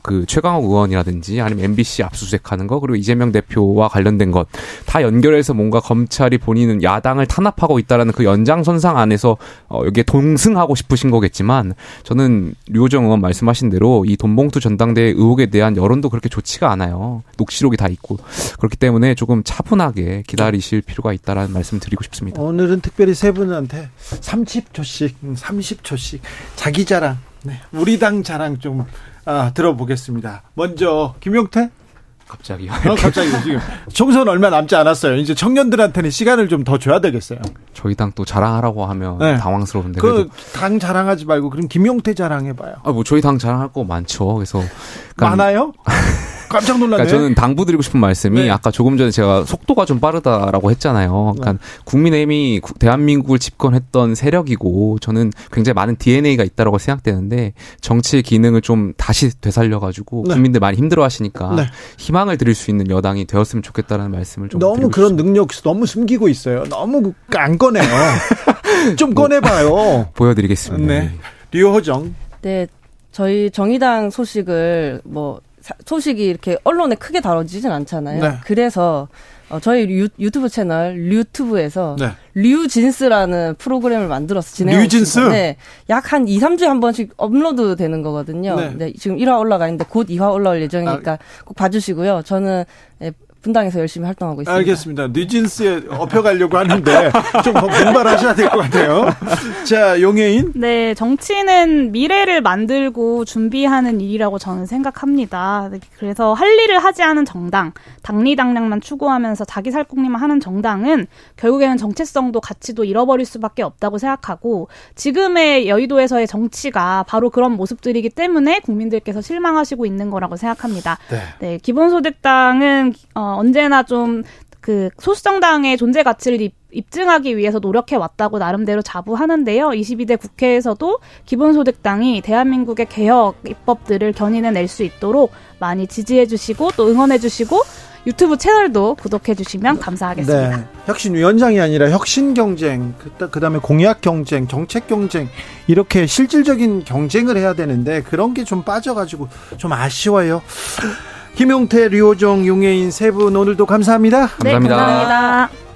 그 최강욱 의원이라든지 아니면 MBC 압수수색하는 거 그리고 이재명 대표와 관련된 것 다 연결해서 뭔가 검찰이 본인은 야당을 탄압하고 있다라는 그 연장선상 안에서 어 여기에 동승하고 싶으신 거겠지만 저는 류호정 의원 말씀하신 대로 이 돈봉투 전당대회 의혹에 대한 여론도 그렇게 좋지가 않아요. 녹취록이 다 있고 그렇기 때문에 조금 차분하게 기다리실 필요가 있다라는 말씀 드리고 싶습니다. 오늘은 특별히 세 분한테 30초씩 30초씩 자기 자랑 네, 우리 당 자랑 좀 아, 들어보겠습니다. 먼저 김용태. 갑자기요? 어, 갑자기 지금 총선 얼마 남지 않았어요. 이제 청년들한테는 시간을 좀 더 줘야 되겠어요. 저희 당 또 자랑하라고 하면 네. 당황스러운데. 그당 자랑하지 말고 그럼 김용태 자랑해봐요. 아, 뭐 저희 당 자랑할 거 많죠. 그래서 많아요? 깜짝 놀랐네. 그러니까 저는 당부드리고 싶은 말씀이 네. 아까 조금 전에 제가 속도가 좀 빠르다라고 했잖아요. 그러니까 국민의힘이 구- 대한민국을 집권했던 세력이고 저는 굉장히 많은 DNA가 있다라고 생각되는데 정치의 기능을 좀 다시 되살려가지고 네. 국민들 많이 힘들어하시니까 네. 희망을 드릴 수 있는 여당이 되었으면 좋겠다는 말씀을 좀 너무 드리고 그런 싶습니다. 능력 너무 숨기고 있어요. 너무 안 꺼내요. 좀 꺼내봐요. 보여드리겠습니다. 네. 류호정. 네, 저희 정의당 소식을 뭐 사- 소식이 이렇게 언론에 크게 다뤄지진 않잖아요. 네. 그래서 어, 저희 유, 유튜브 채널 류튜브에서 네. 류진스라는 프로그램을 만들어서 진행하고 류진스? 네. 약 한 2, 3주에 한 번씩 업로드 되는 거거든요. 네. 아. 네. 지금 1화 올라가는데 곧 2화 올라올 예정이니까 꼭 봐주시고요. 저는 예, 분당에서 열심히 활동하고 있습니다. 알겠습니다. 뉴진스에 업혀가려고 하는데 좀 분발하셔야 될 것 같아요. 자, 용해인. 네, 정치는 미래를 만들고 준비하는 일이라고 저는 생각합니다. 네, 그래서 할 일을 하지 않은 정당, 당리당량만 추구하면서 자기 살궁리만 하는 정당은 결국에는 정체성도 가치도 잃어버릴 수밖에 없다고 생각하고 지금의 여의도에서의 정치가 바로 그런 모습들이기 때문에 국민들께서 실망하시고 있는 거라고 생각합니다. 네. 네, 기본소득당은 어, 언제나 좀 그 소수정당의 존재 가치를 입, 입증하기 위해서 노력해 왔다고 나름대로 자부하는데요. 22대 국회에서도 기본소득당이 대한민국의 개혁 입법들을 견인해 낼 수 있도록 많이 지지해 주시고 또 응원해 주시고 유튜브 채널도 구독해 주시면 감사하겠습니다. 네. 혁신 위원장이 아니라 혁신 경쟁, 그 다음에 공약 경쟁, 정책 경쟁, 이렇게 실질적인 경쟁을 해야 되는데 그런 게 좀 빠져 가지고 좀 아쉬워요. 김용태, 류호정, 용해인 세 분 오늘도 감사합니다. 네, 감사합니다. 감사합니다.